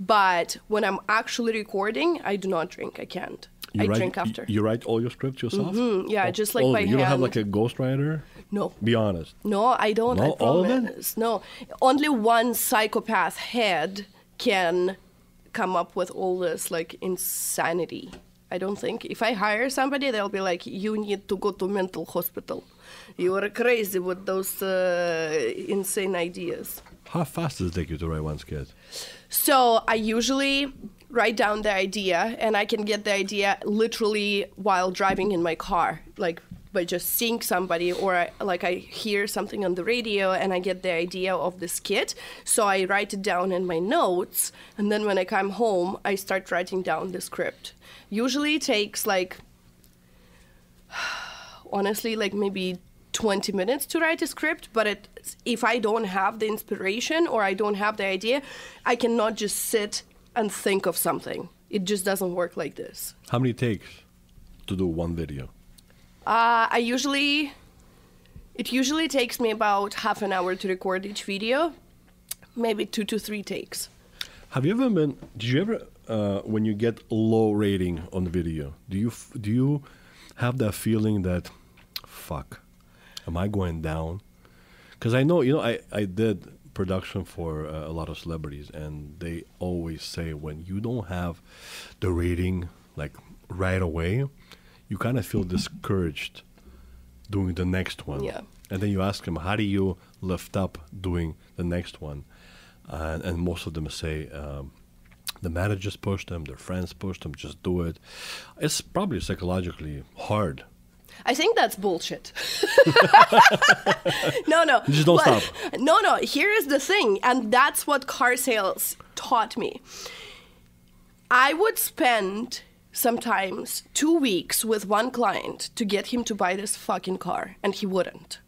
but when I'm actually recording, I do not drink. I can't. You I write, drink after. You, write all your scripts yourself? Mhm, yeah, just like all by it. You don't have like a ghostwriter? no. Be honest. No, I don't. I all of it? No, only one psychopath head can come up with all this like insanity. I don't think. If I hire somebody, they'll be like, "You need to go to mental hospital. You are crazy with those uh, insane ideas." How fast does it take you to write one skit? So I usually write down the idea, and I can get the idea literally while driving in my car, like by just seeing somebody, or I, like I hear something on the radio, and I get the idea of the skit. So I write it down in my notes, and then when I come home, I start writing down the script. Usually it takes like honestly like maybe 20 minutes to write a script, but it, if I don't have the inspiration or I don't have the idea, I cannot just sit and think of something. It just doesn't work like this. How many takes to do one video? Uh, I usually, it usually takes me about half an hour to record each video, maybe two to three takes. Have you ever been? Did you ever, uh, when you get low rating on the video, do you do you have that feeling that, fuck, am I going down? Because I know, you know, I I did production for uh, a lot of celebrities, and they always say when you don't have the rating like right away, you kind of feel discouraged doing the next one. Yeah. And then you ask them, how do you lift up doing the next one? And, and most of them say, um, the managers push them, their friends push them, just do it. It's probably psychologically hard. I think that's bullshit. no, no. Just don't But- stop. No, no. Here is the thing, and that's what car sales taught me. I would spend sometimes two weeks with one client to get him to buy this fucking car, and he wouldn't.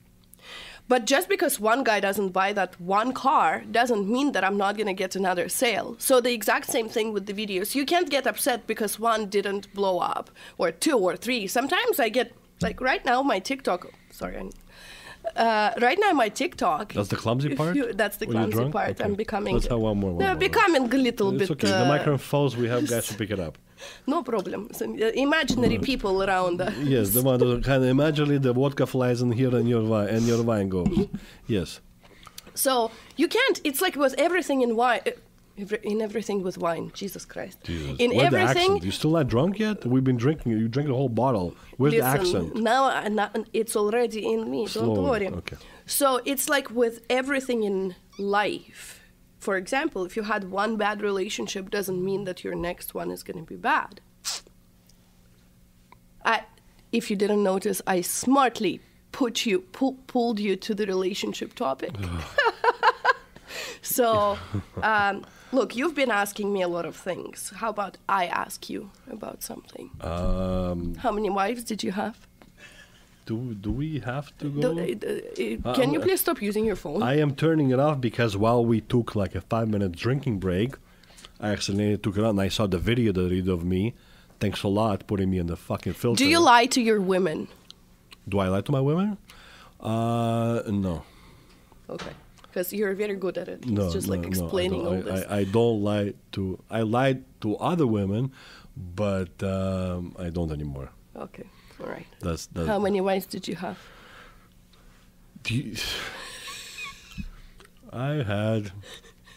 But just because one guy doesn't buy that one car doesn't mean that I'm not going to get another sale. So the exact same thing with the videos. You can't get upset because one didn't blow up or two or three. Sometimes I get like right now my TikTok, sorry. Uh, right now my TikTok. That's the clumsy part? you- that's the you're clumsy part. Okay. I'm becoming. Let's have one more, one more. becoming a little It's bit. okay. the uh, microphone falls. We have guys to pick it up. No problem. So, uh, imaginary people around. uh, Yes, the one kind of imagine the vodka flies in here and your wine and your wine goes. yes. So you can't. It's like with everything in wine. Every, in everything with wine, Jesus Christ. Jesus. In the everything, accent? You still not drunk yet? We've been drinking. You drank the whole bottle. Where's the accent? now now it's already in me. Don't worry. okay. So it's like with everything in life. For example, if you had one bad relationship, doesn't mean that your next one is going to be bad. I, if you didn't notice, I smartly put you pull, pulled you to the relationship topic. so, um, look, you've been asking me a lot of things. How about I ask you about something? Um, How many wives did you have? do do we have to go? Do- uh, uh, Uh, can you uh, please stop using your phone? I am turning it off because while we took like a five minute drinking break, I accidentally took it out and I saw the video that they did of me. Thanks a lot putting me in the fucking filter. Do you lie to your women? Do I lie to my women? Uh, no. Okay. Because you're very good at it. It's No, just no, like no, explaining I all this. I, I, don't lie to. I lied to other women, but um, I don't anymore. okay. All right. That's that. How many wives did you have? You- I had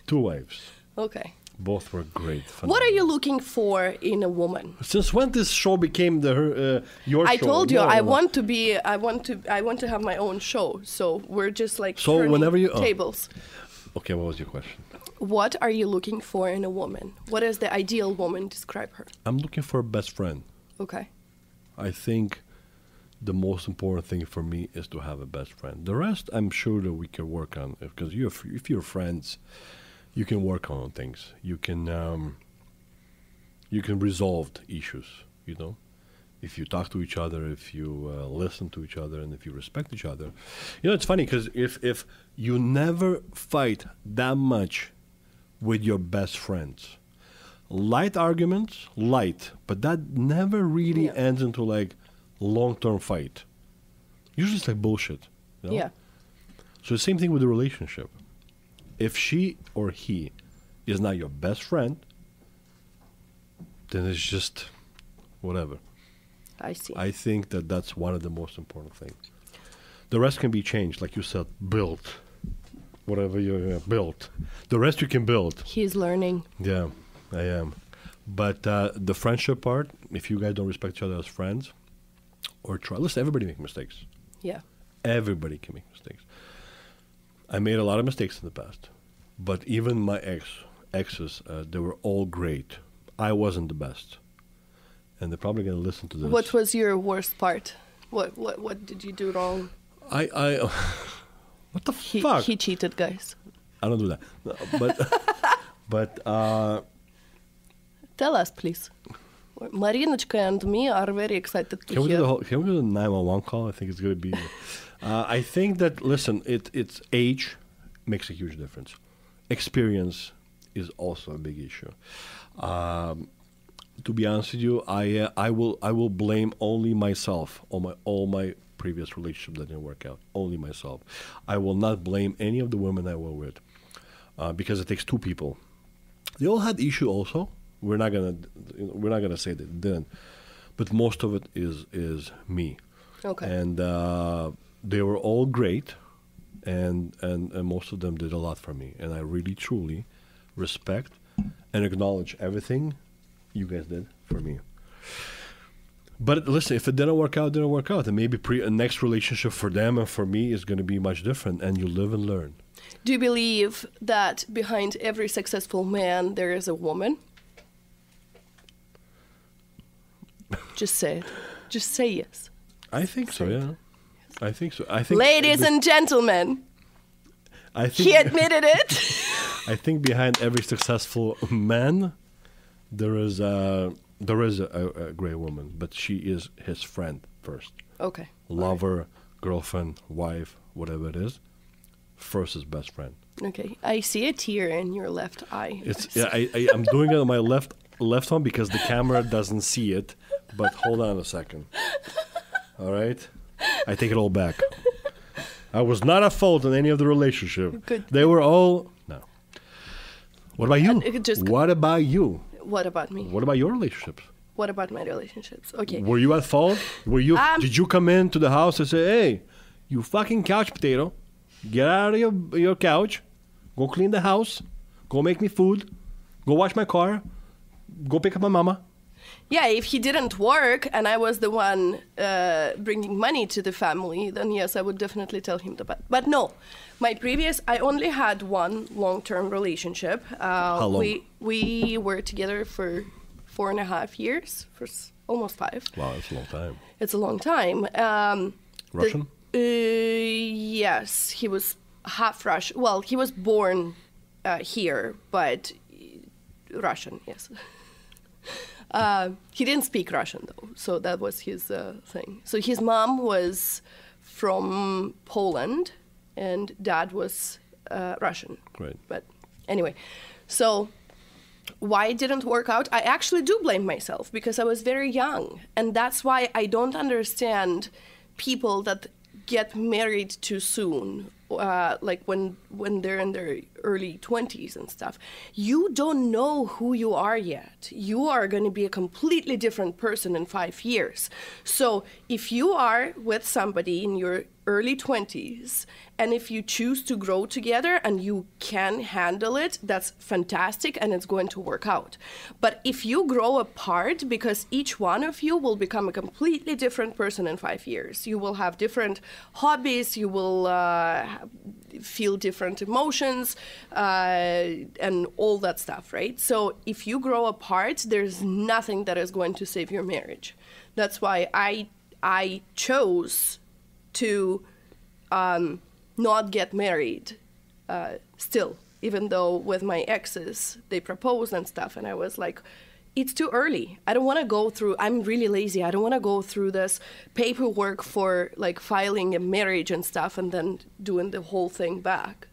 two wives. Okay. Both were great. What are you looking for in a woman? Since when this show became the uh, your I show? told you No, I no, want to be I want to I want to have my own show. So we're just like So whenever you- oh. tables. Okay, what was your question? What are you looking for in a woman? What is the ideal woman? Describe her. I'm looking for a best friend. Okay. I think the most important thing for me is to have a best friend. The rest, I'm sure that we can work on because you, if you're friends, you can work on things. You can, um, you can resolve the issues. You know, if you talk to each other, if you uh, listen to each other, and if you respect each other. You know, it's funny because if if you never fight that much with your best friends, light arguments, light, but that never really Yeah. ends into like long-term fight. Usually it's like bullshit. you know? Yeah. So the same thing with the relationship. If she or he is not your best friend, then it's just whatever. I see. I think that that's one of the most important things. The rest can be changed, like you said, built. Whatever you uh, built. The rest you can build. He's learning. Yeah, I am. But uh, the friendship part, if you guys don't respect each other as friends, or try, listen, everybody make mistakes. Yeah. Everybody can make mistakes. I made a lot of mistakes in the past, but even my ex exes, uh, they were all great. I wasn't the best, and they're probably gonna listen to this. What was your worst part? What what what did you do wrong? I I? what the He fuck? he cheated, guys. I don't do that. No, But but uh, Tell us, please. Marinochka and me are very excited to Can we do hear. the whole, Can we do the nine one one call? I think it's going to be. Uh, I think that listen, it it's age makes a huge difference. Experience is also a big issue. Um, to be honest with you, I uh, I will I will blame only myself on my all my previous relationship that didn't work out. Only myself. I will not blame any of the women I were with uh, because it takes two people. They all had issue also. We're not gonna we're not gonna say they didn't, but most of it is is me. Okay. And uh, they were all great, and, and and most of them did a lot for me, and I really truly respect and acknowledge everything you guys did for me. But listen, if it didn't work out, it didn't work out, and maybe pre a next relationship for them and for me is going to be much different, and you live and learn. Do you believe that behind every successful man there is a woman? Just say it. Just say yes. I think so, yeah. I think so. I think Ladies uh, and gentlemen, I think he admitted it. I think behind every successful man, there is a there is a, a, great woman, but she is his friend first, okay. lover, girlfriend, wife, whatever it is. First is best friend. Okay. I see a tear in your left eye. It's yeah, I, I I'm doing it on my left left one because the camera doesn't see it. But hold on a second. All right, I take it all back. I was not at fault in any of the relationship. Good. They were all no. What about you? Just- what about you? What about me? What about your relationships? What about my relationships? Okay. Were you at fault? Were you? Um, did you come into the house and say, "Hey, you fucking couch potato, get out of your your couch, go clean the house, go make me food, go wash my car, go pick up my mama"? Yeah, if he didn't work and I was the one uh, bringing money to the family, then yes, I would definitely tell him that. But no, my previous, I only had one long-term relationship. Uh, How long? We we were together for four and a half years, for s- almost five. Wow, that's a long time. It's a long time. Um, the- Russian? uh, yes, he was half Russian. Well, he was born uh, here, but uh, Russian, yes. uh, he didn't speak Russian though, so that was his uh, thing. So his mom was from Poland, and dad was uh, Russian. Right. But anyway, so why it didn't work out, I actually do blame myself because I was very young. And that's why I don't understand people that get married too soon, uh, like when, when they're in their early 20s and stuff. You don't know who you are yet. You are going to be a completely different person in five years. So if you are with somebody in your early 20s and if you choose to grow together and you can handle it that's fantastic and it's going to work out but if you grow apart because each one of you will become a completely different person in five years you will have different hobbies you will uh, feel different emotions uh, and all that stuff right? So if you grow apart there's nothing that is going to save your marriage. That's why i i chose to um, not get married uh, still, even though with my exes they proposed and stuff, and I was like, it's too early. I don't want to go through. I'm really lazy. I don't want to go through this paperwork for like filing a marriage and stuff, and then doing the whole thing back.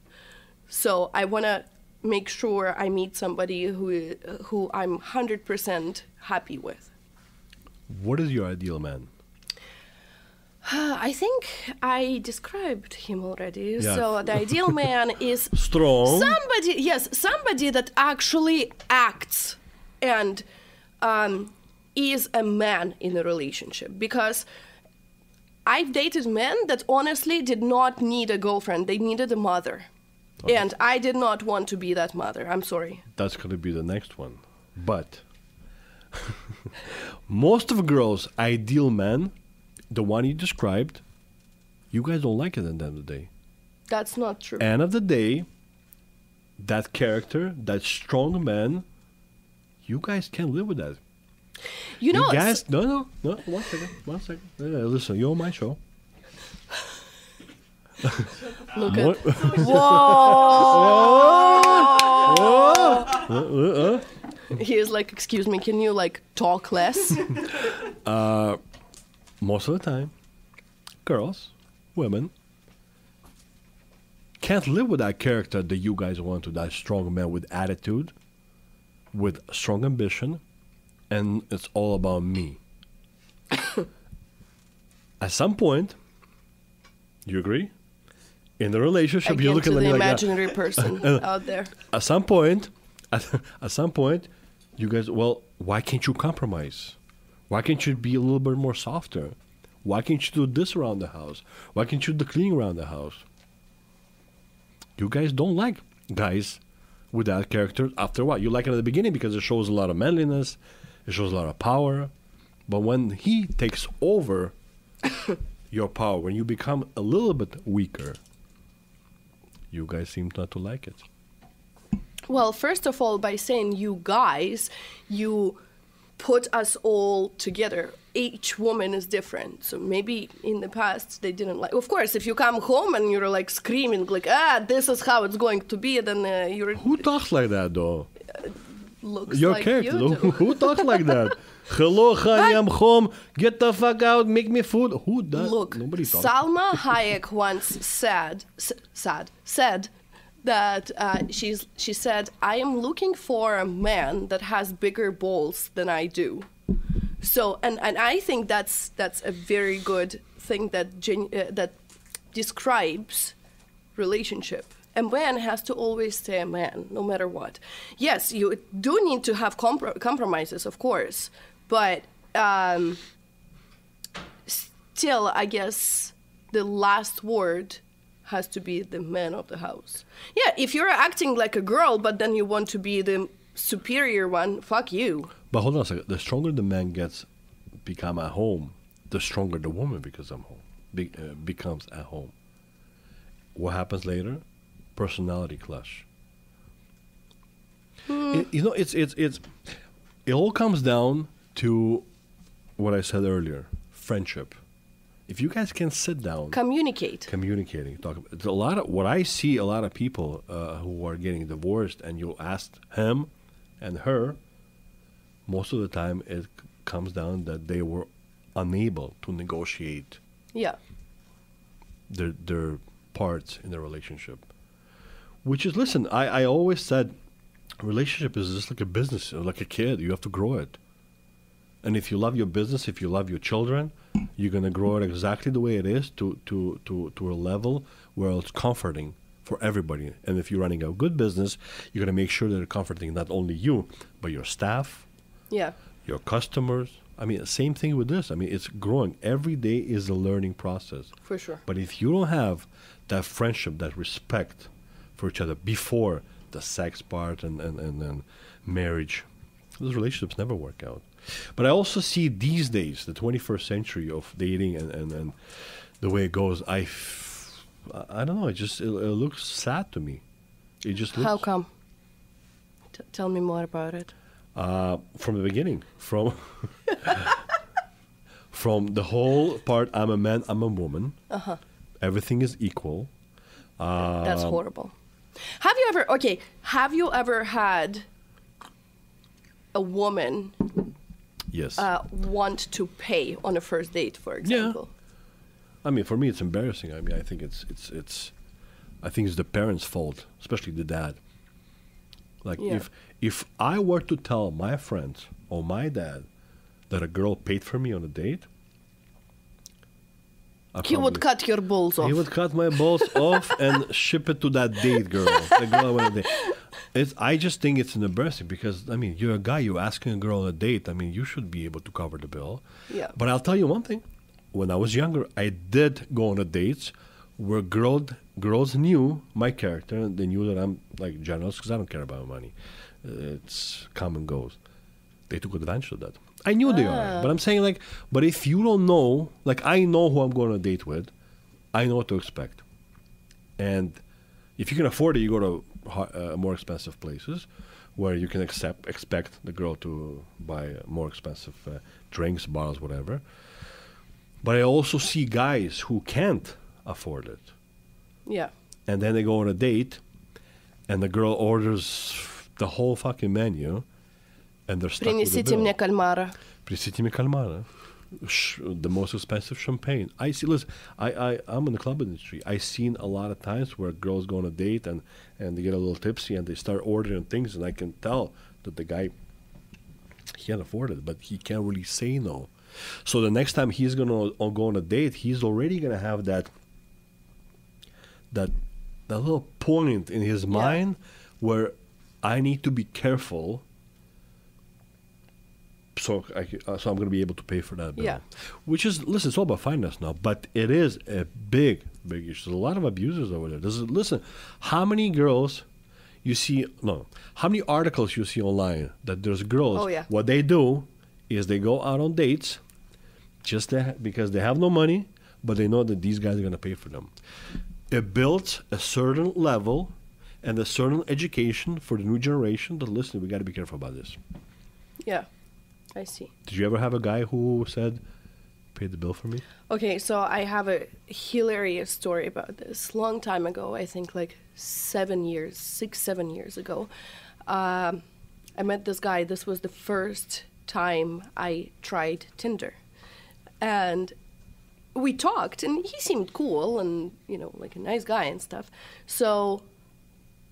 So I want to make sure I meet somebody who who I'm 100% happy with. What is your ideal man? I think I described him already. Yeah. So the ideal man is Strong. somebody, yes, somebody that actually acts and um, is a man in a relationship. Because I've dated men that honestly did not need a girlfriend; they needed a mother, and I did not want to be that mother. I'm sorry. That's going to be the next one. But most of girls' ideal man, the one you described, you guys don't like it at the end of the day. That's not true. End of the day, that character, that strong man, you guys can't live with that. you know, you guys, no, no, no. One second, one second. Listen, you're on my show. look at whoa. Uh, uh. he is like, excuse me, can you like talk less? uh, most of the time, girls, women, can't live with that character that you guys want to, that strong man with attitude, with strong ambition, and it's all about me. At some point, you agree? In the relationship, you're looking at the me like imaginary person uh, out there. At some point, at, at some point, you guys, well, why can't you compromise? Why can't you be a little bit more softer? Why can't you do this around the house? Why can't you do the cleaning around the house? You guys don't like guys with that character after a while. You like it at the beginning because it shows a lot of manliness, it shows a lot of power. But when he takes over your power, when you become a little bit weaker, you guys seem not to like it. Well, first of all, by saying you guys, you put us all together. Each woman is different. So maybe in the past they didn't like. Of course, if you come home and you're like screaming, like, ah, this is how it's going to be, then uh, you're Who talks like that though? looks Your like character. you Who, do. who talks like that? Hello, honey, I'm home. Get the fuck out. Make me food. Who does? Look, Nobody talks. Salma Hayek once said, s- sad, said that uh, she's she said, "I am looking for a man that has bigger balls than I do." So, and and I think that's that's a very good thing that gen- uh, that describes relationship. A man has to always stay a man, no matter what. Yes, you do need to have compro- compromises, of course, but. Um, still, I guess the last word has to be the man of the house. Yeah, if you're acting like a girl, but then you want to be the superior one, fuck you. But hold on a second. The stronger the man gets, become at home, the stronger the woman becomes at home. Be, uh, becomes at home. What happens later? Personality clash. It- you know, it's it's it's. It all comes down to what I said earlier: friendship. If you guys can sit down, Communicate. communicating. Talk. About, it's a lot of what I see. A lot of people uh, who are getting divorced, and you ask him and her. Most of the time, it comes down that they were unable to negotiate Yeah. their their parts in the relationship. Which is, listen, I, I always said, relationship is just like a business, like a kid. You have to grow it. And if you love your business, if you love your children, you're gonna grow it exactly the way it is to to to to a level where it's comforting for everybody. And if you're running a good business, you're gonna make sure that it's comforting not only you, but your staff, Yeah. your customers. I mean, same thing with this. I mean, it's growing. Every day is a learning process. For sure. But if you don't have that friendship, that respect for each other before the sex part and, and, and, and marriage, those relationships never work out. But I also see these days, the 21st century of dating and, and, and the way it goes, I, f- I don't know, it just it, it looks sad to me. It just looks How come? T- tell me more about it. uh, from the beginning, from from the whole part. I'm a man. I'm a woman. Uh-huh. Everything is equal. That's Um, horrible. Have you ever, okay, have you ever had a woman Yes. uh, want to pay on a first date, for example? Yeah. I mean, for me, it's embarrassing. I mean, I think it's it's it's, I think it's the parents' fault, especially the dad. Like Yeah. if if I were to tell my friends or my dad that a girl paid for me on a date, He would cut your balls off. He would cut my balls off and ship it to that date girl. The girl I to date. It's, I just think it's an embarrassing because I mean you're a guy. You're asking a girl on a date. I mean you should be able to cover the bill. Yeah. But I'll tell you one thing. When I was younger, I did go on a dates where girl, girls knew my character. and They knew that I'm like generous because I don't care about money. It's come and goes. They took advantage of that. I knew they are, but I'm saying like, but if you don't know, like I know who I'm going on a date with, I know what to expect. And if you can afford it, you go to uh, more expensive places where you can accept expect the girl to buy more expensive uh, drinks, bottles, whatever. But I also see guys who can't afford it, yeah. and then they go on a date, and the girl orders the whole fucking menu, Принесите bill. мне кальмара. Принесите мне кальмара. Sh- the most expensive champagne. I see. Listen, I, I I'm in the club industry. I seen a lot of times where girls go on a date and and they get a little tipsy and they start ordering things, and I can tell that the guy he can't afford it, but he can't really say no. So the next time he's gonna o- go on a date, he's already gonna have that that that little point in his mind where I need to be careful. so, I, uh, so I'm going to be able to pay for that bill. Yeah. Which is, listen, it's all about finance now, but it is a big, big issue. There's a lot of abusers over there. There's, listen, how many girls you see, no, how many articles you see online that there's girls, Oh, yeah. what they do is they go out on dates just to, because they have no money, but they know that these guys are going to pay for them. It builds a certain level and a certain education for the new generation that listen, we got to be careful about this. Yeah, I see. Did you ever have a guy who said, "Pay the bill for me"? Okay, so I have a hilarious story about this. Long time ago, I think like seven years, six, seven years ago, um, I met this guy. This was the first time I tried Tinder, and we talked, and he seemed cool and you know like a nice guy and stuff. So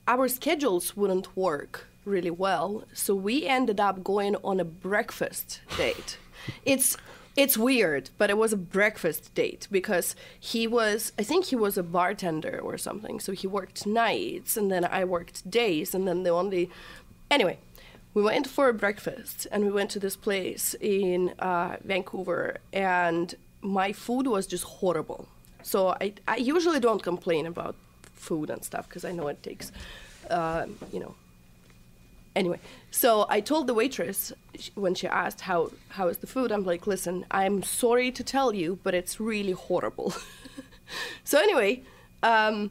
our schedules wouldn't work really well, so we ended up going on a breakfast date. it's it's weird, but it was a breakfast date because he was I think he was a bartender or something. So he worked nights and then I worked days and then the only anyway, we went for a breakfast and we went to this place in uh, Vancouver and my food was just horrible. So I, I usually don't complain about food and stuff because I know it takes, uh, you know. Anyway, so I told the waitress when she asked how how is the food, I'm like, listen, I'm sorry to tell you, but it's really horrible. so anyway, um,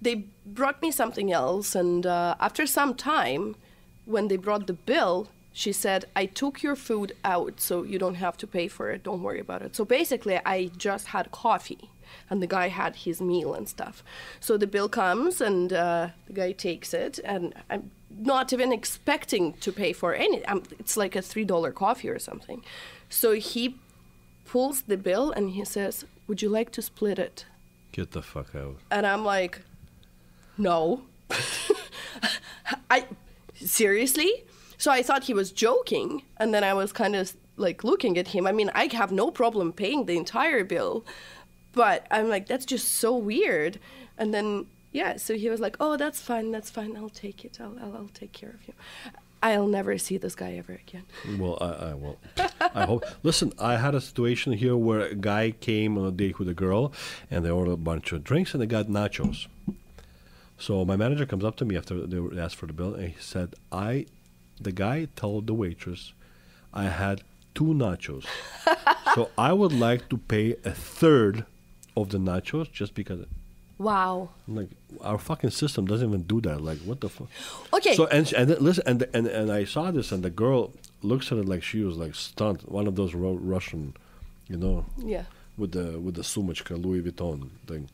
they brought me something else, and uh, after some time, when they brought the bill, she said, I took your food out, so you don't have to pay for it. Don't worry about it. So basically, I just had coffee, and the guy had his meal and stuff. So the bill comes, and uh, the guy takes it, and I'm not even expecting to pay for any. Um, it's like a $3 coffee or something. So he pulls the bill, and he says, Would you like to split it? Get the fuck out. And I'm like, no. I seriously? So I thought he was joking, and then I was kind of like looking at him. I mean, I have no problem paying the entire bill, but I'm like, that's just so weird. And then yeah, so he was like, oh, that's fine, that's fine. I'll take it. I'll I'll, I'll take care of you. I'll never see this guy ever again. Well, I, I will. I hope. Listen, I had a situation here where a guy came on a date with a girl, and they ordered a bunch of drinks, and they got nachos. So my manager comes up to me after they were asked for the bill, and he said, "I, the guy told the waitress, I had two nachos, so I would like to pay a third of the nachos just because." Wow. Like our fucking system doesn't even do that. Like what the fuck? Okay. So and and listen and and and I saw this and the girl looks at it like she was like stunned. One of those Ru- Russian, you know, yeah. with the with the sumachka Louis Vuitton thing.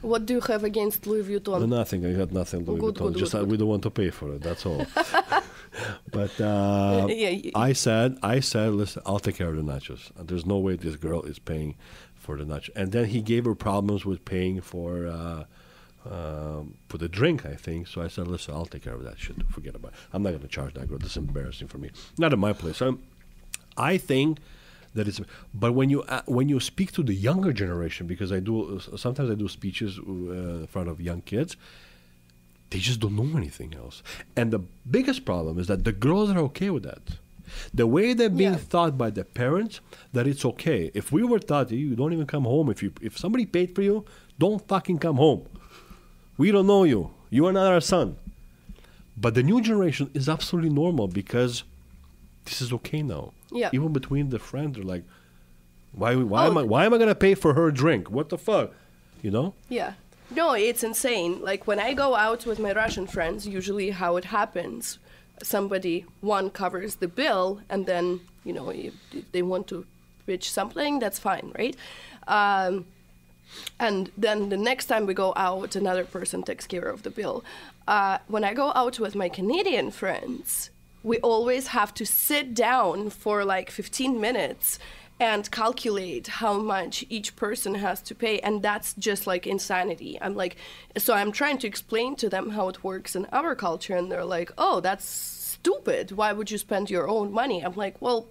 What do you have against Louis Vuitton? No, nothing. I got nothing Louis Good, Vuitton. good, Just good, uh, good. we don't want to pay for it. That's all. but uh, Yeah, y- I said, I said, listen, I'll take care of the nachos. Uh, There's no way this girl is paying for the nachos. And then he gave her problems with paying for uh, um, for the drink. I think so. I said, listen, I'll take care of that shit. Forget about it. I'm not going to charge that girl. This is embarrassing for me. Not in my place. I'm, I think that it's. But when you uh, when you speak to the younger generation, because I do sometimes I do speeches uh, in front of young kids they just don't know anything else. And the biggest problem is that the girls are okay with that. The way they're being Yeah. taught by the parents that it's okay. If we were taught you don't even come home if you if somebody paid for you, don't fucking come home. We don't know you. You are not our son. But the new generation is absolutely normal because this is okay now. Yeah. Even between the friends, they're like, why why oh. am Oh. I why am I gonna pay for her drink? What the fuck? You know? Yeah. No, it's insane. Like when I go out with my Russian friends, usually how it happens, somebody one covers the bill, and then you know if they want to pitch something, that's fine, right? Um, and then the next time we go out, another person takes care of the bill. Uh, when I go out with my Canadian friends, we always have to sit down for like 15 minutes and calculate how much each person has to pay and that's just like insanity. I'm like so i'm trying to explain to them how it works in our culture and they're like oh that's stupid. Why would you spend your own money? I'm like well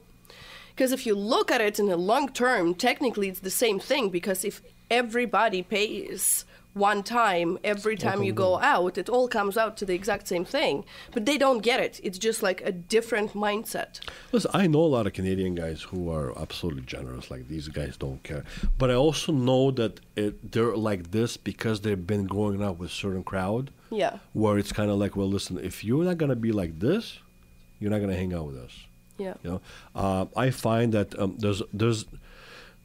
because if you look at it in the long term technically it's the same thing because if everybody pays one time every time you go out it all comes out to the exact same thing but they don't get it it's just like a different mindset Listen, I know a lot of Canadian guys who are absolutely generous. Like these guys don't care. But I also know that it, they're like this because they've been growing up with certain crowd. Yeah. Where it's kind of like, well, listen, if you're not gonna be like this, you're not gonna hang out with us. yeah You know, uh, I find that um, there's there's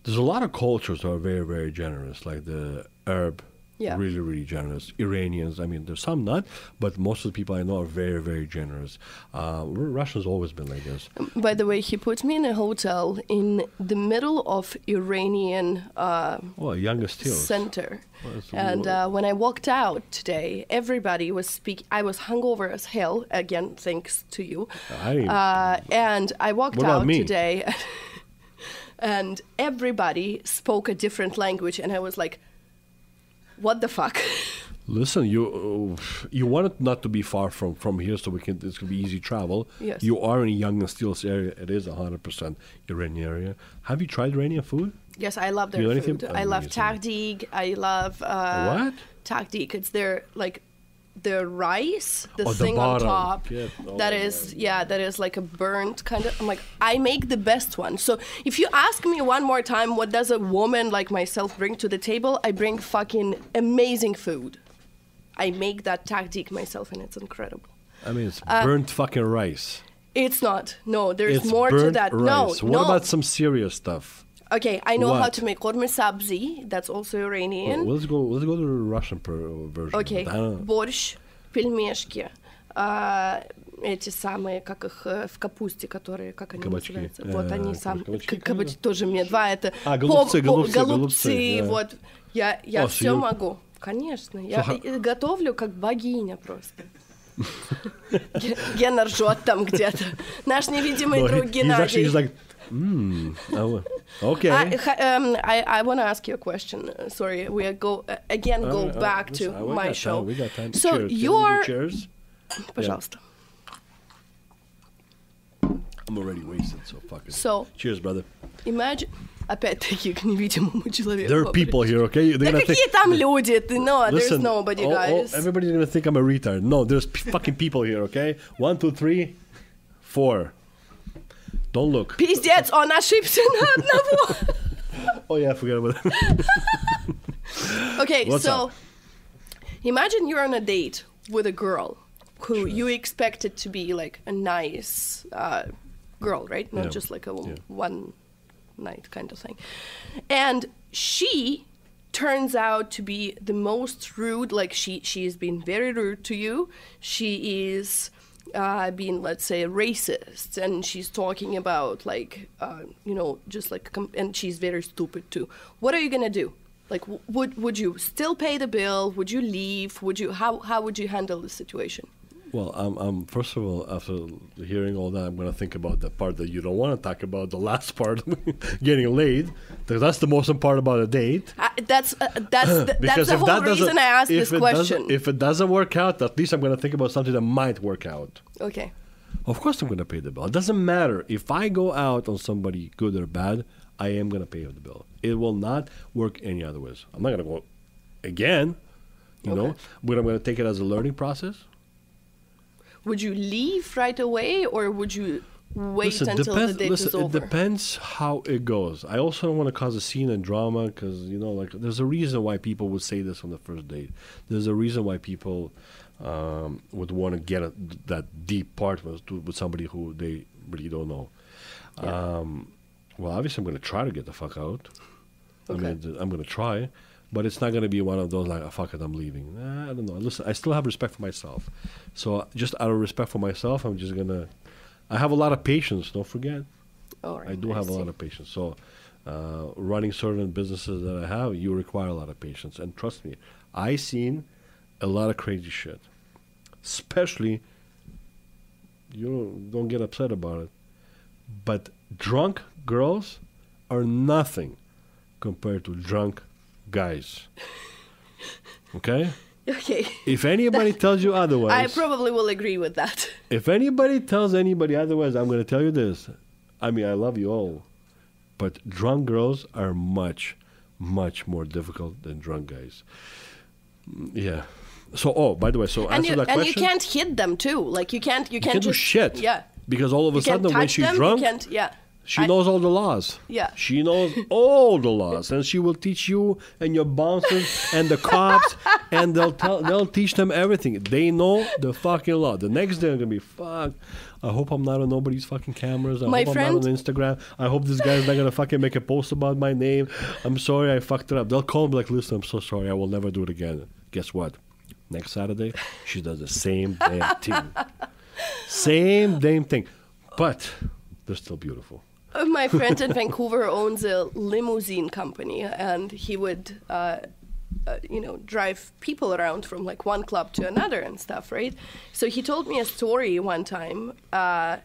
there's a lot of cultures that are very very generous, like the Arab, Yeah. really really generous. Iranians, I mean, there's some not, but most of the people I know are very very generous. Uh, Russia's always been like this. by the way he put me in a hotel in the middle of iranian uh, Oh, Yonge Steeles. center. Well, and uh, when I walked out today, everybody was speak. I was hungover as hell again, thanks to you. I Uh, and I walked out me? today, and everybody spoke a different language, and I was like, "What the fuck?" Listen, you uh, you want it not to be far from from here, so we can it's gonna be easy travel. Yes. You are in Yonge and Steeles area. It is hundred percent Iranian area. Have you tried Iranian food? yes, I love their You know anything? food. I love Amazing. tahdig. I love uh, What? Tahdig. It's their like. The rice, the Oh, the thing on top, Yeah. Oh, that is, yeah, that is like a burnt kind of. I'm like, I make the best one. So if you ask me one more time, what does a woman like myself bring to the table? I bring fucking amazing food. I make that tahdig myself, and it's incredible. I mean, it's Uh, burnt fucking rice. It's not. No, there's it's more to that. rice. No, What no. about some serious stuff? Okay, I know how What? to make korma sabzi. That's also Iranian. Well, let's go. Let's go to the Russian per, version. know. борщ, пельмешки, а, эти самые, как их э, в капусте, которые, как они Кабачки. называются? Вот Э, они сам, кабачки, тоже мне два, это А, голубцы, голубцы, голубцы, вот. Я, я все могу, конечно. Я готовлю как богиня просто. Ге- Гена ржет там где-то. Наш невидимый he- друг Геннадий. he's like, hmm. oh, okay. I, ha- um, I, I want to ask you a question. Uh, sorry, we go uh, again go Uh, uh, back listen, to uh, we my got show. Time, we got time. So cheers. Can we do you're, cheers. пожалуйста. I'm already wasted, so fuck it. So cheers, brother. imagine, опять-таки к невидимому человеку. There are people here, okay? They're Да gonna какие think, там люди? Ты, no, there's Listen, nobody, oh, oh, guys. everybody's gonna think I'm a retard. No, there's p- fucking people here, okay? One, two, three, four. Don't look. Пиздец, он ошибся на одного. Oh yeah, I forgot about that. Okay, What's so up? imagine you're on a date with a girl who you expected to be like a nice uh, girl, right? Not Yeah. just like a Yeah. one night kind of thing. And she turns out to be the most rude like she she's been very rude to you she is uh, being let's say racist. And she's talking about like uh, you know just like com- and she's very stupid too. What are you gonna do? Like w- would would you still pay the bill? Would you leave? Would you how how would you handle the situation Well, um, um, first of all, after hearing all that, I'm gonna think about the part that you don't want to talk about, the last part, getting laid, because that's the most important part about a date. uh, that's uh, that's the, that's the whole that reason i asked this it question if it doesn't work out, at least I'm gonna think about something that might work out. okay Of course, I'm gonna pay the bill. It doesn't matter if I go out on somebody good or bad. I am gonna pay the bill. It will not work any other ways. I'm not gonna go again. You know, but I'm gonna take it as a learning process. Would you leave right away or would you wait listen, until depends, the date listen, is over It depends how it goes. I also don't want to cause a scene and drama because you know, like, there's a reason why people would say this on the first date. There's a reason why people um, would want to get a, that deep part with with somebody who they really don't know. Yeah. Um, well, obviously, I'm going to try to get the fuck out. I Okay. mean, I'm going to try, but it's not going to be one of those like, oh, fuck it, I'm leaving. Nah, I don't know. Listen, I still have respect for myself. So just out of respect for myself, I'm just going to. I have a lot of patience. Don't forget. All right, I do have a lot of patience. So, uh, running certain businesses that I have, you require a lot of patience. And trust me, I seen a lot of crazy shit, especially You don't, don't get upset about it. But drunk girls are nothing compared to drunk guys. Okay? Okay. If anybody tells you otherwise, I probably will agree with that. if anybody tells anybody otherwise, I'm going to tell you this. I mean, I love you all, but drunk girls are much, much more difficult than drunk guys. Yeah. So, oh, by the way, so And answer you that and question. you can't hit them too. Like you can't you You can't, can't do shit. Yeah. Because all of a You sudden, when she's them, you drunk, can't yeah. She I- knows all the laws. Yeah. She knows all the laws, and she will teach you and your bouncers and the cops, and they'll tell they'll teach them everything. They know the fucking law. The next day, I'm gonna be fuck. I hope I'm not on nobody's fucking cameras. I My hope friend- I'm not on Instagram. I hope this guy's not gonna fucking make a post about my name. I'm sorry, I fucked it up. They'll call me like, listen, I'm so sorry. I will never do it again. Guess what? Next Saturday, she does the same damn thing. Same damn thing, but they're still beautiful. My friend in Vancouver owns a limousine company, and he would, uh, uh, you know, drive people around from like one club to another and stuff, right? So he told me a story one time. Uh,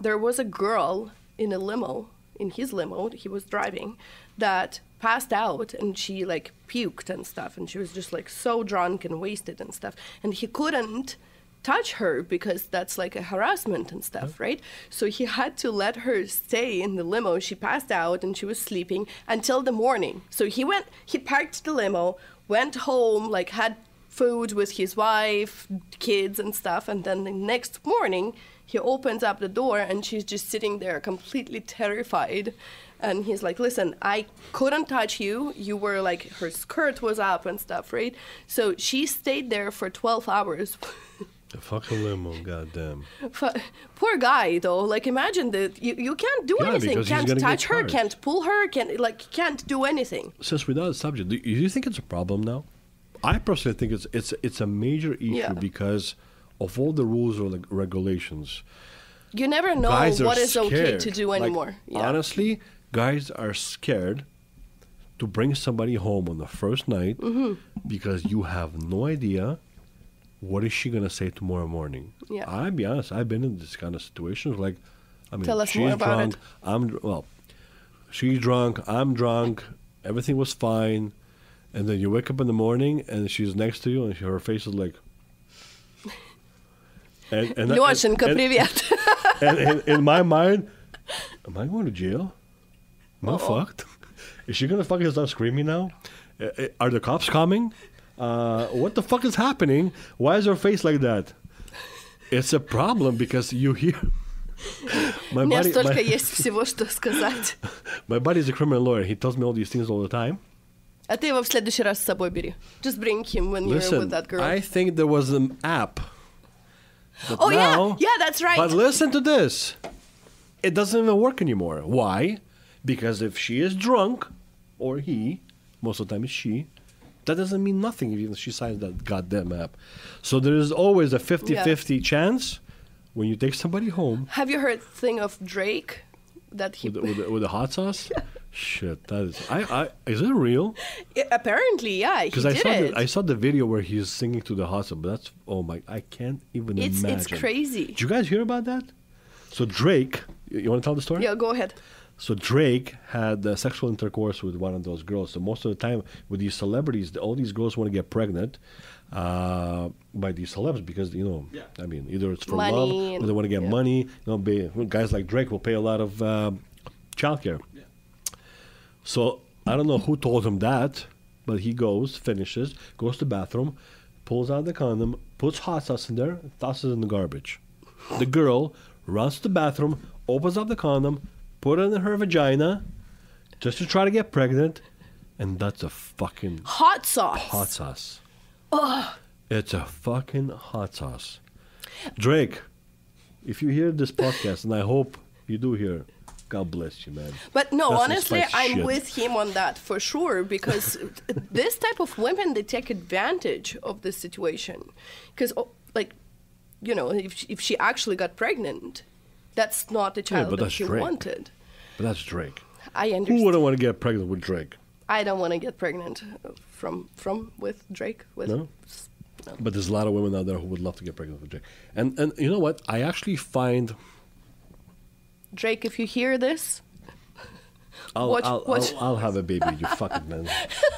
there was a girl in a limo, in his limo, he was driving, that passed out and she like puked and stuff, and she was just like so drunk and wasted and stuff, and he couldn't touch her because that's like a harassment and stuff, uh-huh. right? So he had to let her stay in the limo. She passed out and she was sleeping until the morning. So he went, he parked the limo, went home, like had food with his wife, kids, and stuff. And then the next morning, he opens up the door and she's just sitting there completely terrified. And he's like, Listen, I couldn't touch you. You were like, her skirt was up and stuff, right? So she stayed there for 12 hours. The fucking limo, goddamn. Poor guy, though. Like, imagine that you, you can't do Yeah, anything. Can't touch her. Can't pull her. Can't like can't do anything. Since we're not a subject, do you think it's a problem now? I personally think it's it's it's a major issue Yeah. because of all the rules or like regulations. You never know what is okay to do Like, anymore. yeah. Honestly, guys are scared to bring somebody home on the first night Mm-hmm. because you have no idea what is she gonna say tomorrow morning. Yeah. I'll be honest. I've been in this kind of situations. Like, I mean, Tell us she's more about drunk. it. I'm dr- well. She's drunk. I'm drunk. Everything was fine, and then you wake up in the morning and she's next to you, and she, her face is like. And, and, Лешенька, and- привет. and, and in my mind, am I going to jail? Am I Uh-oh. fucked? Is she gonna fucking start screaming now? Uh, uh, Are the cops coming? Uh, what the fuck is happening? Why is her face like that? It's a problem because you hear. my Мне buddy, столько my, есть всего, что сказать. my buddy's a criminal lawyer. He tells me all these things all the time. А ты его в следующий раз с собой бери. Just bring him when you're Listen, with that girl. I think there was an app. But oh yeah, now- yeah, that's right. But listen to this. It doesn't even work anymore. Why? Because if she is drunk, or he, most of the time it's she, that doesn't mean nothing if she signs that goddamn app. So there is always a 50 50 chance when you take somebody home Have you heard the thing of Drake? That he with, the- with, the- with the hot sauce. Shit, that is. I, I is it real? I- apparently, yeah, he Because I saw it. the, I saw the video where he's singing to the hot sauce. But that's oh my! I can't even it's imagine. it's crazy. Did you guys hear about that? So Drake, you, you want to tell the story? Yeah, go ahead. So Drake had uh, sexual intercourse with one of those girls. So most of the time with these celebrities, all these girls want to get pregnant uh, by these celebs because you know, Yeah. I mean, either it's for Money love or they want to get yeah. money. You know, be, guys like Drake will pay a lot of uh, childcare. Yeah. So I don't know who told him that, but he goes, finishes, goes to the bathroom, pulls out the condom, puts hot sauce in there, tosses it in the garbage. The girl runs to the bathroom, opens up the condom, put it in her vagina, just to try to get pregnant, and that's a fucking Hot sauce. hot sauce. Ugh. It's a fucking hot sauce. Drake, if you hear this podcast, and I hope you do hear, God bless you, man. But no, That's honestly, I'm shit. with him on that for sure because this type of women they take advantage of the situation because oh, like you know if she, if she actually got pregnant, that's not the Yeah, child but that she Drake. wanted. But that's Drake. I understand. Who wouldn't want to get pregnant with Drake? I don't want to get pregnant uh, from from with Drake with No? pregnant. But there's a lot of women out there who would love to get pregnant with Drake. And and you know what? I actually find Drake, if you hear this, I'll What- I'll, what- I'll, I'll have a baby. You fucking man.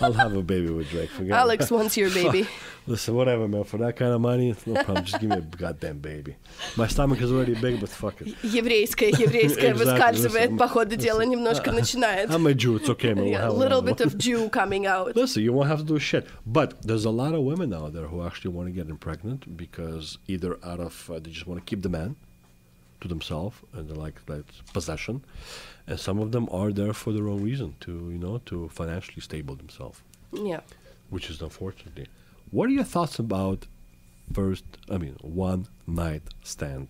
I'll have a baby with Drake. Forget it. Alex wants your baby. Listen, whatever, man. For that kind of money, it's no problem. Just give me a goddamn baby. My stomach is already big, but fuck it. Еврейское, еврейское Exactly, выскальзывает, listen. по ходу дела немножко начинает. I'm a Jew. It's okay, man. We'll Yeah, a have little another bit one. of Jew coming out. Listen, you won't have to do shit. But there's a lot of women out there who actually want to get pregnant because either out of uh, they just want to keep the man to themselves and they like that possession, and some of them are there for the wrong reason to you know to financially stable themselves, Yeah. which is unfortunately. What are your thoughts about first? I mean, one night stand.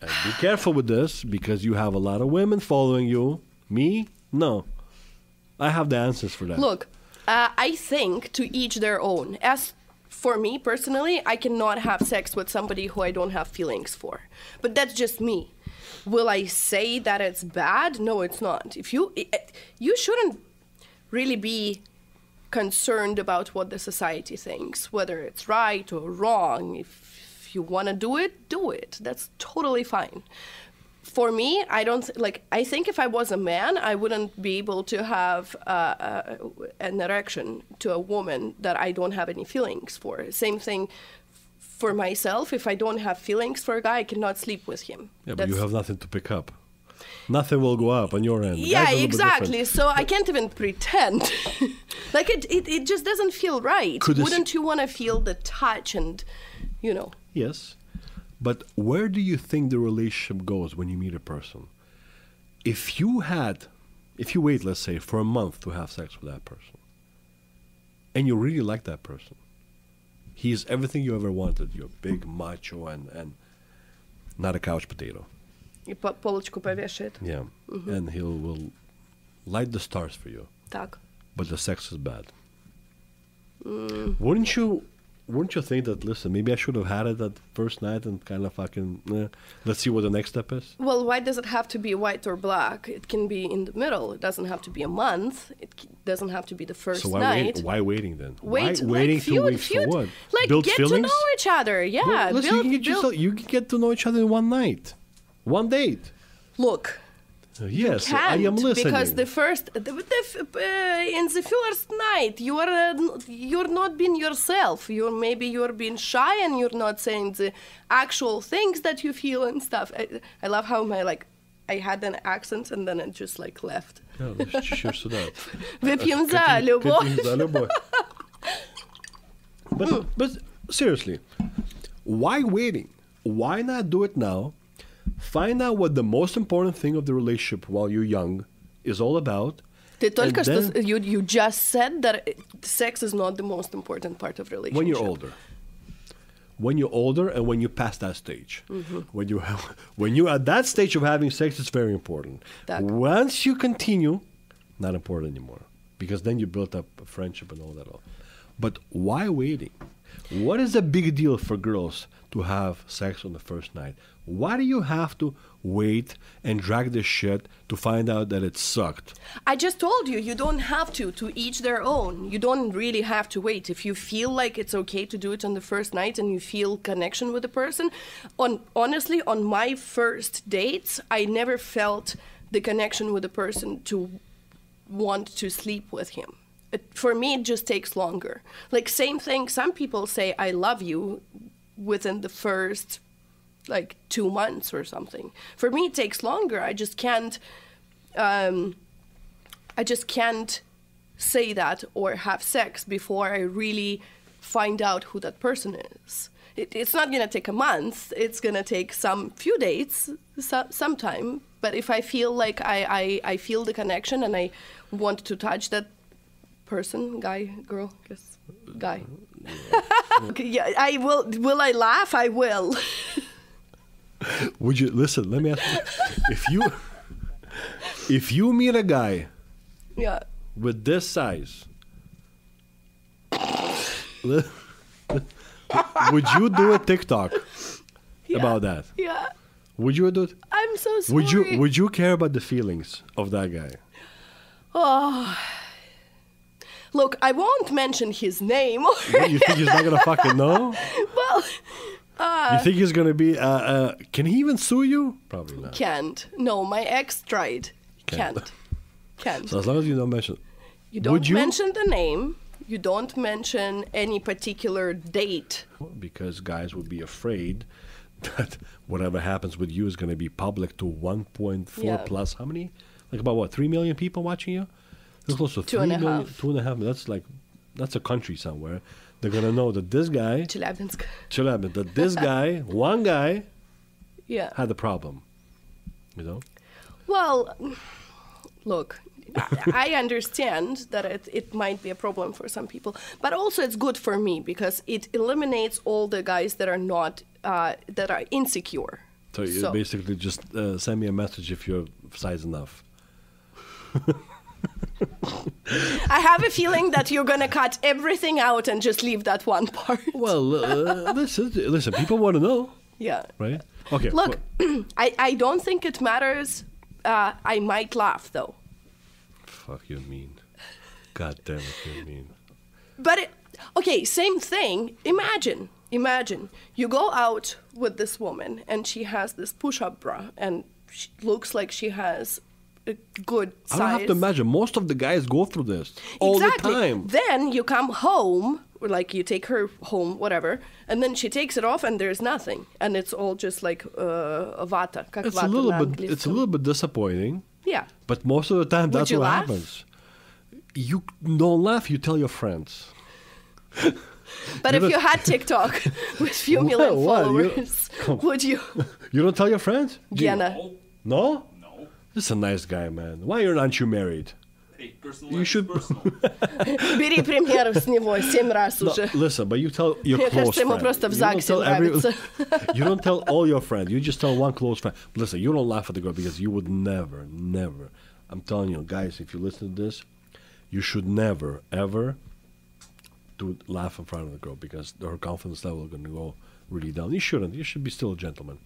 And be careful with this because you have a lot of women following you. Me, no. I have the answers for that. Look, uh, I think to each their own. As for me personally, I cannot have sex with somebody who I don't have feelings for. But that's just me. Will I say that it's bad? No, it's not. If you i- i- you shouldn't really be concerned about what the society thinks, whether it's right or wrong. If you want to do it, do it. That's totally fine. For me, I don't like. I think if I was a man, I wouldn't be able to have uh, uh, an erection to a woman that I don't have any feelings for. Same thing for myself. If I don't have feelings for a guy, I cannot sleep with him. Yeah, but you have nothing to pick up. Nothing will go up on your end. yeah Guys are a little bit exactly so i can't even pretend like it, it it just doesn't feel right Could wouldn't you want to feel the touch and you know Yes. But where do you think the relationship goes when you meet a person? If you had, if you wait, let's say, for a month to have sex with that person, and you really like that person, he is everything you ever wanted. You're big, macho, and, and not a couch potato. и по- полочку повешает Yeah. And he will light the stars for you. так but the sex is bad. Wouldn't you? wouldn't you think that? Listen, maybe I should have had it that first night and kind of fucking. Eh, let's see what the next step is. well why does it have to be white or black it can be in the middle it doesn't have to be a month it doesn't have to be the first so why night wait, Why waiting then? Wait, why like waiting two feud, weeks feud. for what? Like Build get feelings. to know each other. Yeah, Well, listen, build, you, can get build- yourself- you can get to know each other in one night, one date. Look, yes, can't I am listening. because the first the, the, f- uh, in the first night you are uh, n- you're not being yourself. You're maybe you're being shy and you're not saying the actual things that you feel and stuff. I, I love how my like I had an accent and then it just like left. Yeah, let's cheers to that. Выпьем за Continue- любовь. continue за любовь. but, but seriously, why waiting? Why not do it now? Find out what the most important thing of the relationship while you're young is all about. Ты только and что then- с- you you just said that it- sex is not the most important part of relationship. when you're older. When you're older and when you pass that stage. Mm-hmm. When you have, when you're at that stage of having sex, it's very important. Так. Once you continue, not important anymore. Because then you built up a friendship and all that all. But why waiting? What is the big deal for girls to have sex on the first night? Why do you have to wait and drag this shit to find out that it sucked? I just told you, you don't have to, to each their own. You don't really have to wait. If you feel like it's okay to do it on the first night and you feel connection with the person, on honestly, on my first dates, I never felt the connection with the person to want to sleep with him. It, for me, it just takes longer. Like same thing. Some people say I love you within the first like two months or something. For me, it takes longer. I just can't. Um, I just can't say that or have sex before I really find out who that person is. It, it's not gonna take a month. It's gonna take some few dates, so, sometime. But if I feel like I, I, I feel the connection and I want to touch that person, guy, girl, guess, guy. Okay, yeah, I will. Will I laugh? I will. Would you listen? Let me ask you: if you if you meet a guy yeah. with this size, would you do a TikTok yeah. about that? Yeah. Would you do it? I'm so sorry. Would you Would you care about the feelings of that guy? Oh. Look, I won't mention his name. you think he's not gonna fucking know? well, you think he's gonna be? Uh, uh, can he even sue you? Probably not. can't. No, my ex tried. Can't. Can't. Can't. So as long as you don't mention, You don't you? mention the name. You don't mention any particular date. because guys would be afraid that whatever happens with you is going to be public to 1.4 Yeah. plus how many? Like about what? Three million people watching you? That's close to Two three and a million- half. Two and a half. That's like that's a country somewhere. They're gonna know that this guy, Chelyabinsk. Chelyabinsk, that this guy, one guy, Yeah. had a problem. You know. Well, look, I understand that it, it might be a problem for some people, but also it's good for me because it eliminates all the guys that are not uh, that are insecure. So you basically just uh, send me a message if you're size enough. I have a feeling that you're gonna cut everything out and just leave that one part. Well, uh, listen, listen. People want to know, Yeah. right? Okay. Look, I, I don't think it matters. Uh, I might laugh though. fuck you mean. God damn it, you mean. But it, okay, same thing. Imagine, imagine you go out with this woman and she has this push-up bra and she looks like she has good size. I don't have to imagine. Most of the guys go through this all exactly. the time. Then you come home, like you take her home, whatever, and then she takes it off, and there's nothing, and it's all just like uh, vata. it's vata a little bit. It's a little bit disappointing. Yeah. But most of the time, that's what laugh? happens. You don't laugh. You tell your friends. But you if you had TikTok with few million what, what, followers, would you? You don't tell your friends? Jenna. You? no? No. This is a nice guy, man. Why aren't you married? Hey, personal You life is should- personal. Бери пример с него семь раз No, уже. listen, but you tell your Мне close кажется, ему friend. просто в You don't ЗАГСе tell every- нравится. you don't tell all your friends. You just tell one close friend. Listen, you don't laugh at the girl because you would never, never. I'm telling you, guys, if you listen to this, you should never, ever do laugh in front of the girl because her confidence level is going to go really down. You shouldn't. You should be still a gentleman.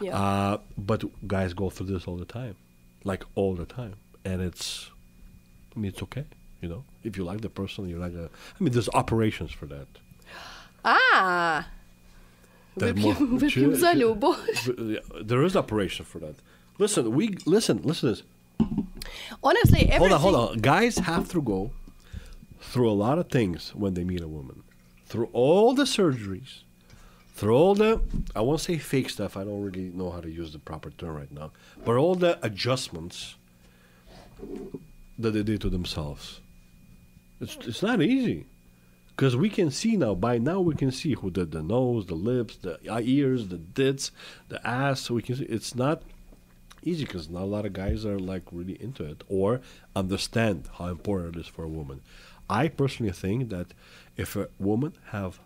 Yeah. Uh, but guys go through this all the time, like all the time, and it's. I mean, it's okay. You know, if you like the person, you like. A, I mean, there's operations for that. А, That выпьем, more- выпьем за Чи- любовь. Yeah, There is operation for that. Listen, we listen. Listen to this. Honestly, everything. Hold on, hold on. Guys have to go through a lot of things when they meet a woman. Through all the surgeries, through all the I won't say fake stuff. I don't really know how to use the proper term right now. But all the adjustments that they did to themselves. It's it's not easy. Because we can see now, by now we can see who did the nose, the lips, the ears, the dits, the ass. So we can see it's not easy because not a lot of guys are like really into it or understand how important it is for a woman. I personally think that if a woman have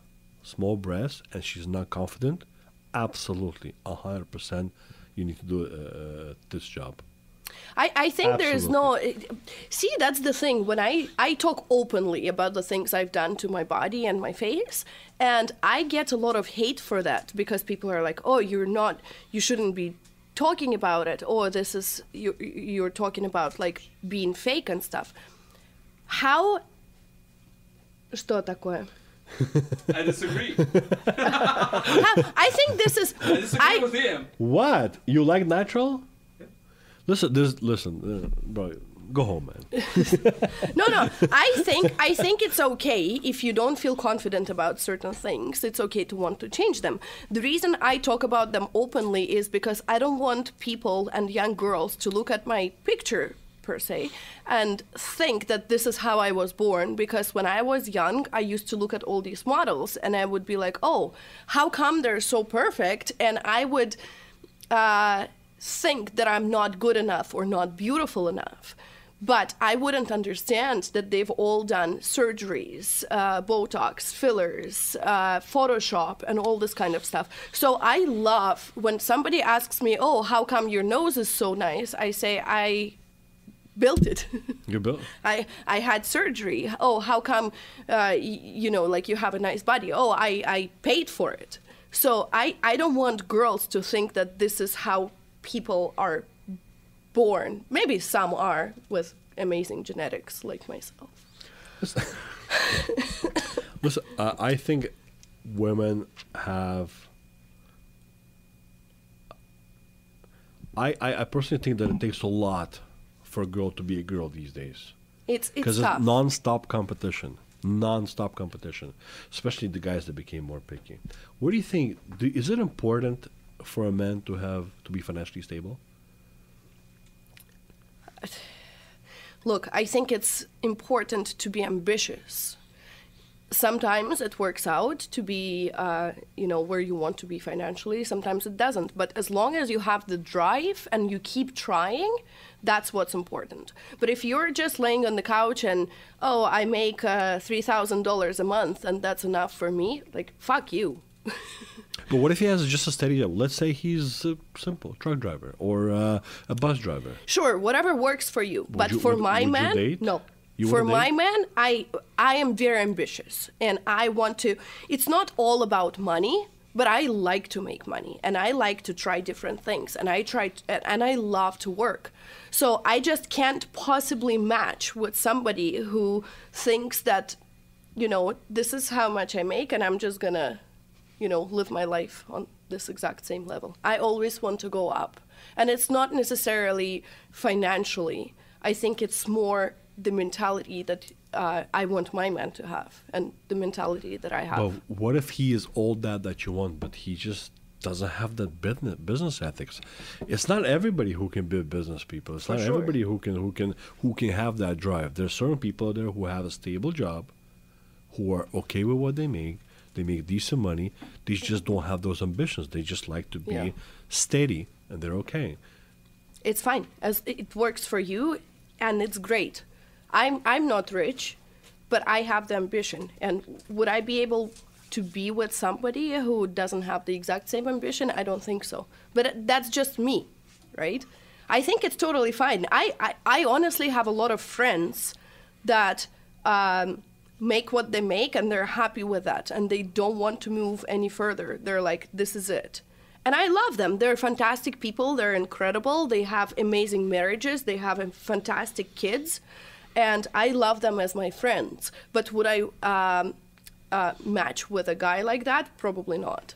small breasts and she's not confident, absolutely, hundred percent, you need to do uh, this job. I, I think there's no. See, that's the thing. When I, I talk openly about the things I've done to my body and my face, and I get a lot of hate for that because people are like, oh, you're not, you shouldn't be talking about it. Or this is, you, you're talking about like being fake and stuff. How. Что такое? I disagree. I think this is. I disagree with him. What you like natural? Listen, this listen, uh, bro. Go home, man. No, no. I think I think it's okay if you don't feel confident about certain things. It's okay to want to change them. The reason I talk about them openly is because I don't want people and young girls to look at my picture per se and think that this is how I was born because when I was young I used to look at all these models and I would be like, "Oh, how come they're so perfect?" and I would uh, think that I'm not good enough or not beautiful enough. But I wouldn't understand that they've all done surgeries, uh, Botox, fillers, uh, Photoshop, and all this kind of stuff. So I love when somebody asks me, Oh, how come your nose is so nice? I say, I built it. You built. I, I had surgery. Oh, how come, uh, y- you know, like you have a nice body? Oh, I, I paid for it. So I, I don't want girls to think that this is how people are born. Maybe some are with amazing genetics like myself. Listen, uh, I think women have. I, I, I personally think that it takes a lot for a girl to be a girl these days. It's it's Because it's non-stop competition, non-stop competition, especially the guys that became more picky. What do you think? Do, is it important for a man to have to be financially stable? Look, I think it's important to be ambitious. Sometimes it works out to be, uh, you know, where you want to be financially. Sometimes it doesn't. But as long as you have the drive and you keep trying, that's what's important. But if you're just laying on the couch and, oh, I make uh, $3,000 a month and that's enough for me, like, fuck you. But what if he has just a steady job? Let's say he's a simple truck driver or uh, a bus driver. Sure, whatever works for you. but you- for would- my would man, no. You for my man, I I am very ambitious and I want to it's not all about money, but I like to make money and I like to try different things and I try t- and I love to work. So I just can't possibly match with somebody who thinks that you know, this is how much I make and I'm just going to you know, live my life on this exact same level. I always want to go up. And it's not necessarily financially. I think it's more the mentality that uh, I want my man to have and the mentality that I have. But what if he is all that that you want, but he just doesn't have that business business ethics? It's not everybody who can be business people. It's For not sure. everybody who can who can who can have that drive. There's certain people out there who have a stable job, who are okay with what they make. They make decent money. They just don't have those ambitions. They just like to be Yeah. steady, and they're okay. it's fine as it works for you and it's great i'm i'm not rich but i have the ambition. And would i be able to be with somebody who doesn't have the exact same ambition? I don't think so. But that's just me right? I think it's totally fine. I i, I honestly have a lot of friends that um, make what they make and they're happy with that. And they don't want to move any further. They're like this is it. And I love them. They're fantastic people. They're incredible. They have amazing marriages. They have fantastic kids, and I love them as my friends. But would I um, uh, match with a guy like that? Probably not.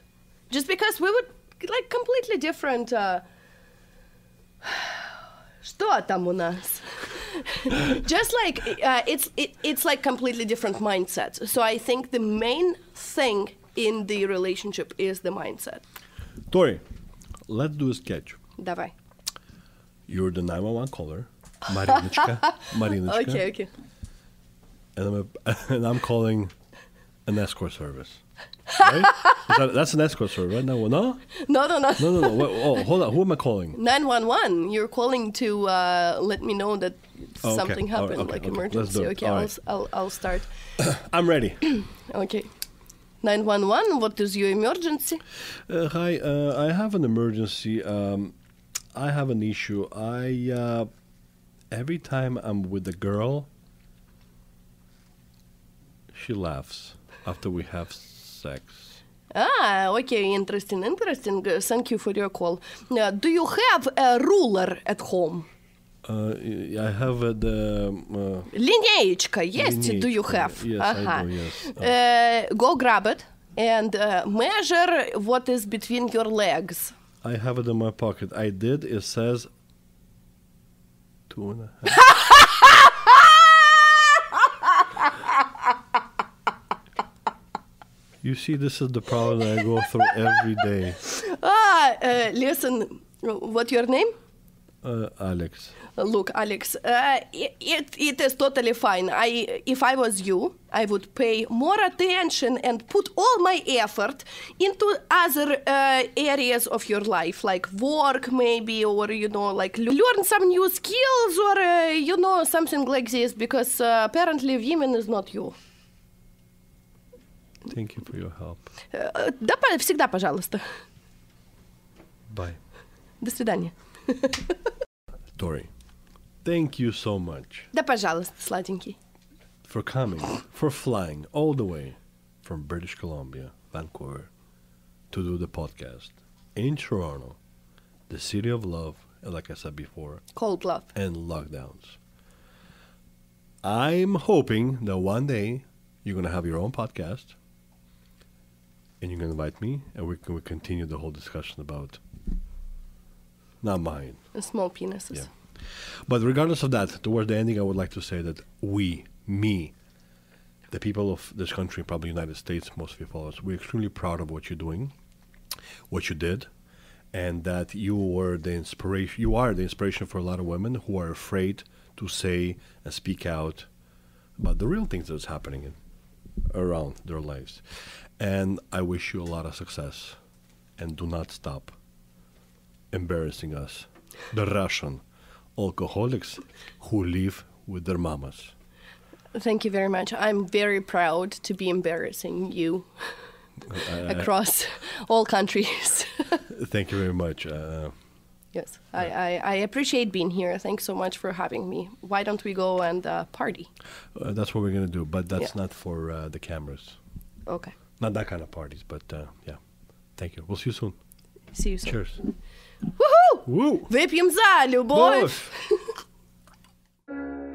Just because we would like completely different. Uh... Что там у нас? Just like uh, it's it, it's like completely different mindsets. So I think the main thing in the relationship is the mindset. Torry, let's do a sketch. Давай. You're the 911 caller. Marinочка. Marinочка. Окей, окей. and I'm, a, and I'm calling an escort service. Right? Is that, that's an escort service, right? No, no, No, no, no. no, no, no. Wait, oh, hold on. Who am I calling? 911, you're calling to uh, let me know that Oh, okay. something All right, happened, okay, like okay. Let's emergency. do it. Okay, All I'll, right. s- I'll, I'll start. I'm ready. Okay. 911, what is your emergency? Uh, hi, uh, I have an emergency. Um, I have an issue. I uh, every time I'm with a girl, she laughs after we have sex. Ah, okay, interesting, interesting. Uh, Thank you for your call. Uh, do you have a ruler at home? Uh, I have uh, the. Um, Линеечка, есть? Do you Линеечка, have? yes, I Ага. do, yes. Uh, go grab it and uh, measure what is between your legs. I have it in my pocket. I did. It says two and a half. You see, this is the problem that I go through every day. Ah, uh, listen, what's your name? Uh, Alex. Uh, Look, Alex, uh, it, it, it is totally fine. I, if I was you, I would pay more attention and put all my effort into other uh, areas of your life, like work maybe, or you know, like l- learn some new skills, or uh, you know, something like this. Because uh, apparently, women is not you. Thank you for your help. Uh, да, па- всегда, пожалуйста. Bye. До свидания. Torry, thank you so much. Да, пожалуйста, сладенький. For coming, for flying all the way from British Columbia, Vancouver, to do the podcast in Toronto, the city of love, like I said before, cold love, and lockdowns. I'm hoping that one day you're going to have your own podcast and you're gonna invite me and we can continue the whole discussion about not mine. The small penises. Yeah. But regardless of that, towards the ending, I would like to say that we, me, the people of this country, probably United States, most of you follow us, we're extremely proud of what you're doing, what you did, and that you were the inspiration. You are the inspiration for a lot of women who are afraid to say and speak out about the real things that's happening in, around their lives. And I wish you a lot of success, and do not stop embarrassing us, the Russian alcoholics who live with their mamas. Thank you very much. I'm very proud to be embarrassing you across all countries. Thank you very much. Uh, yes, I, I, I appreciate being here. Thanks so much for having me. Why don't we go and uh, party? uh, that's what we're going to do, but that's Yeah. not for uh, the cameras. Okay. Not that kind of parties, but uh, yeah. Thank you. We'll see you soon. See you soon. Cheers. Выпьем за любовь! любовь.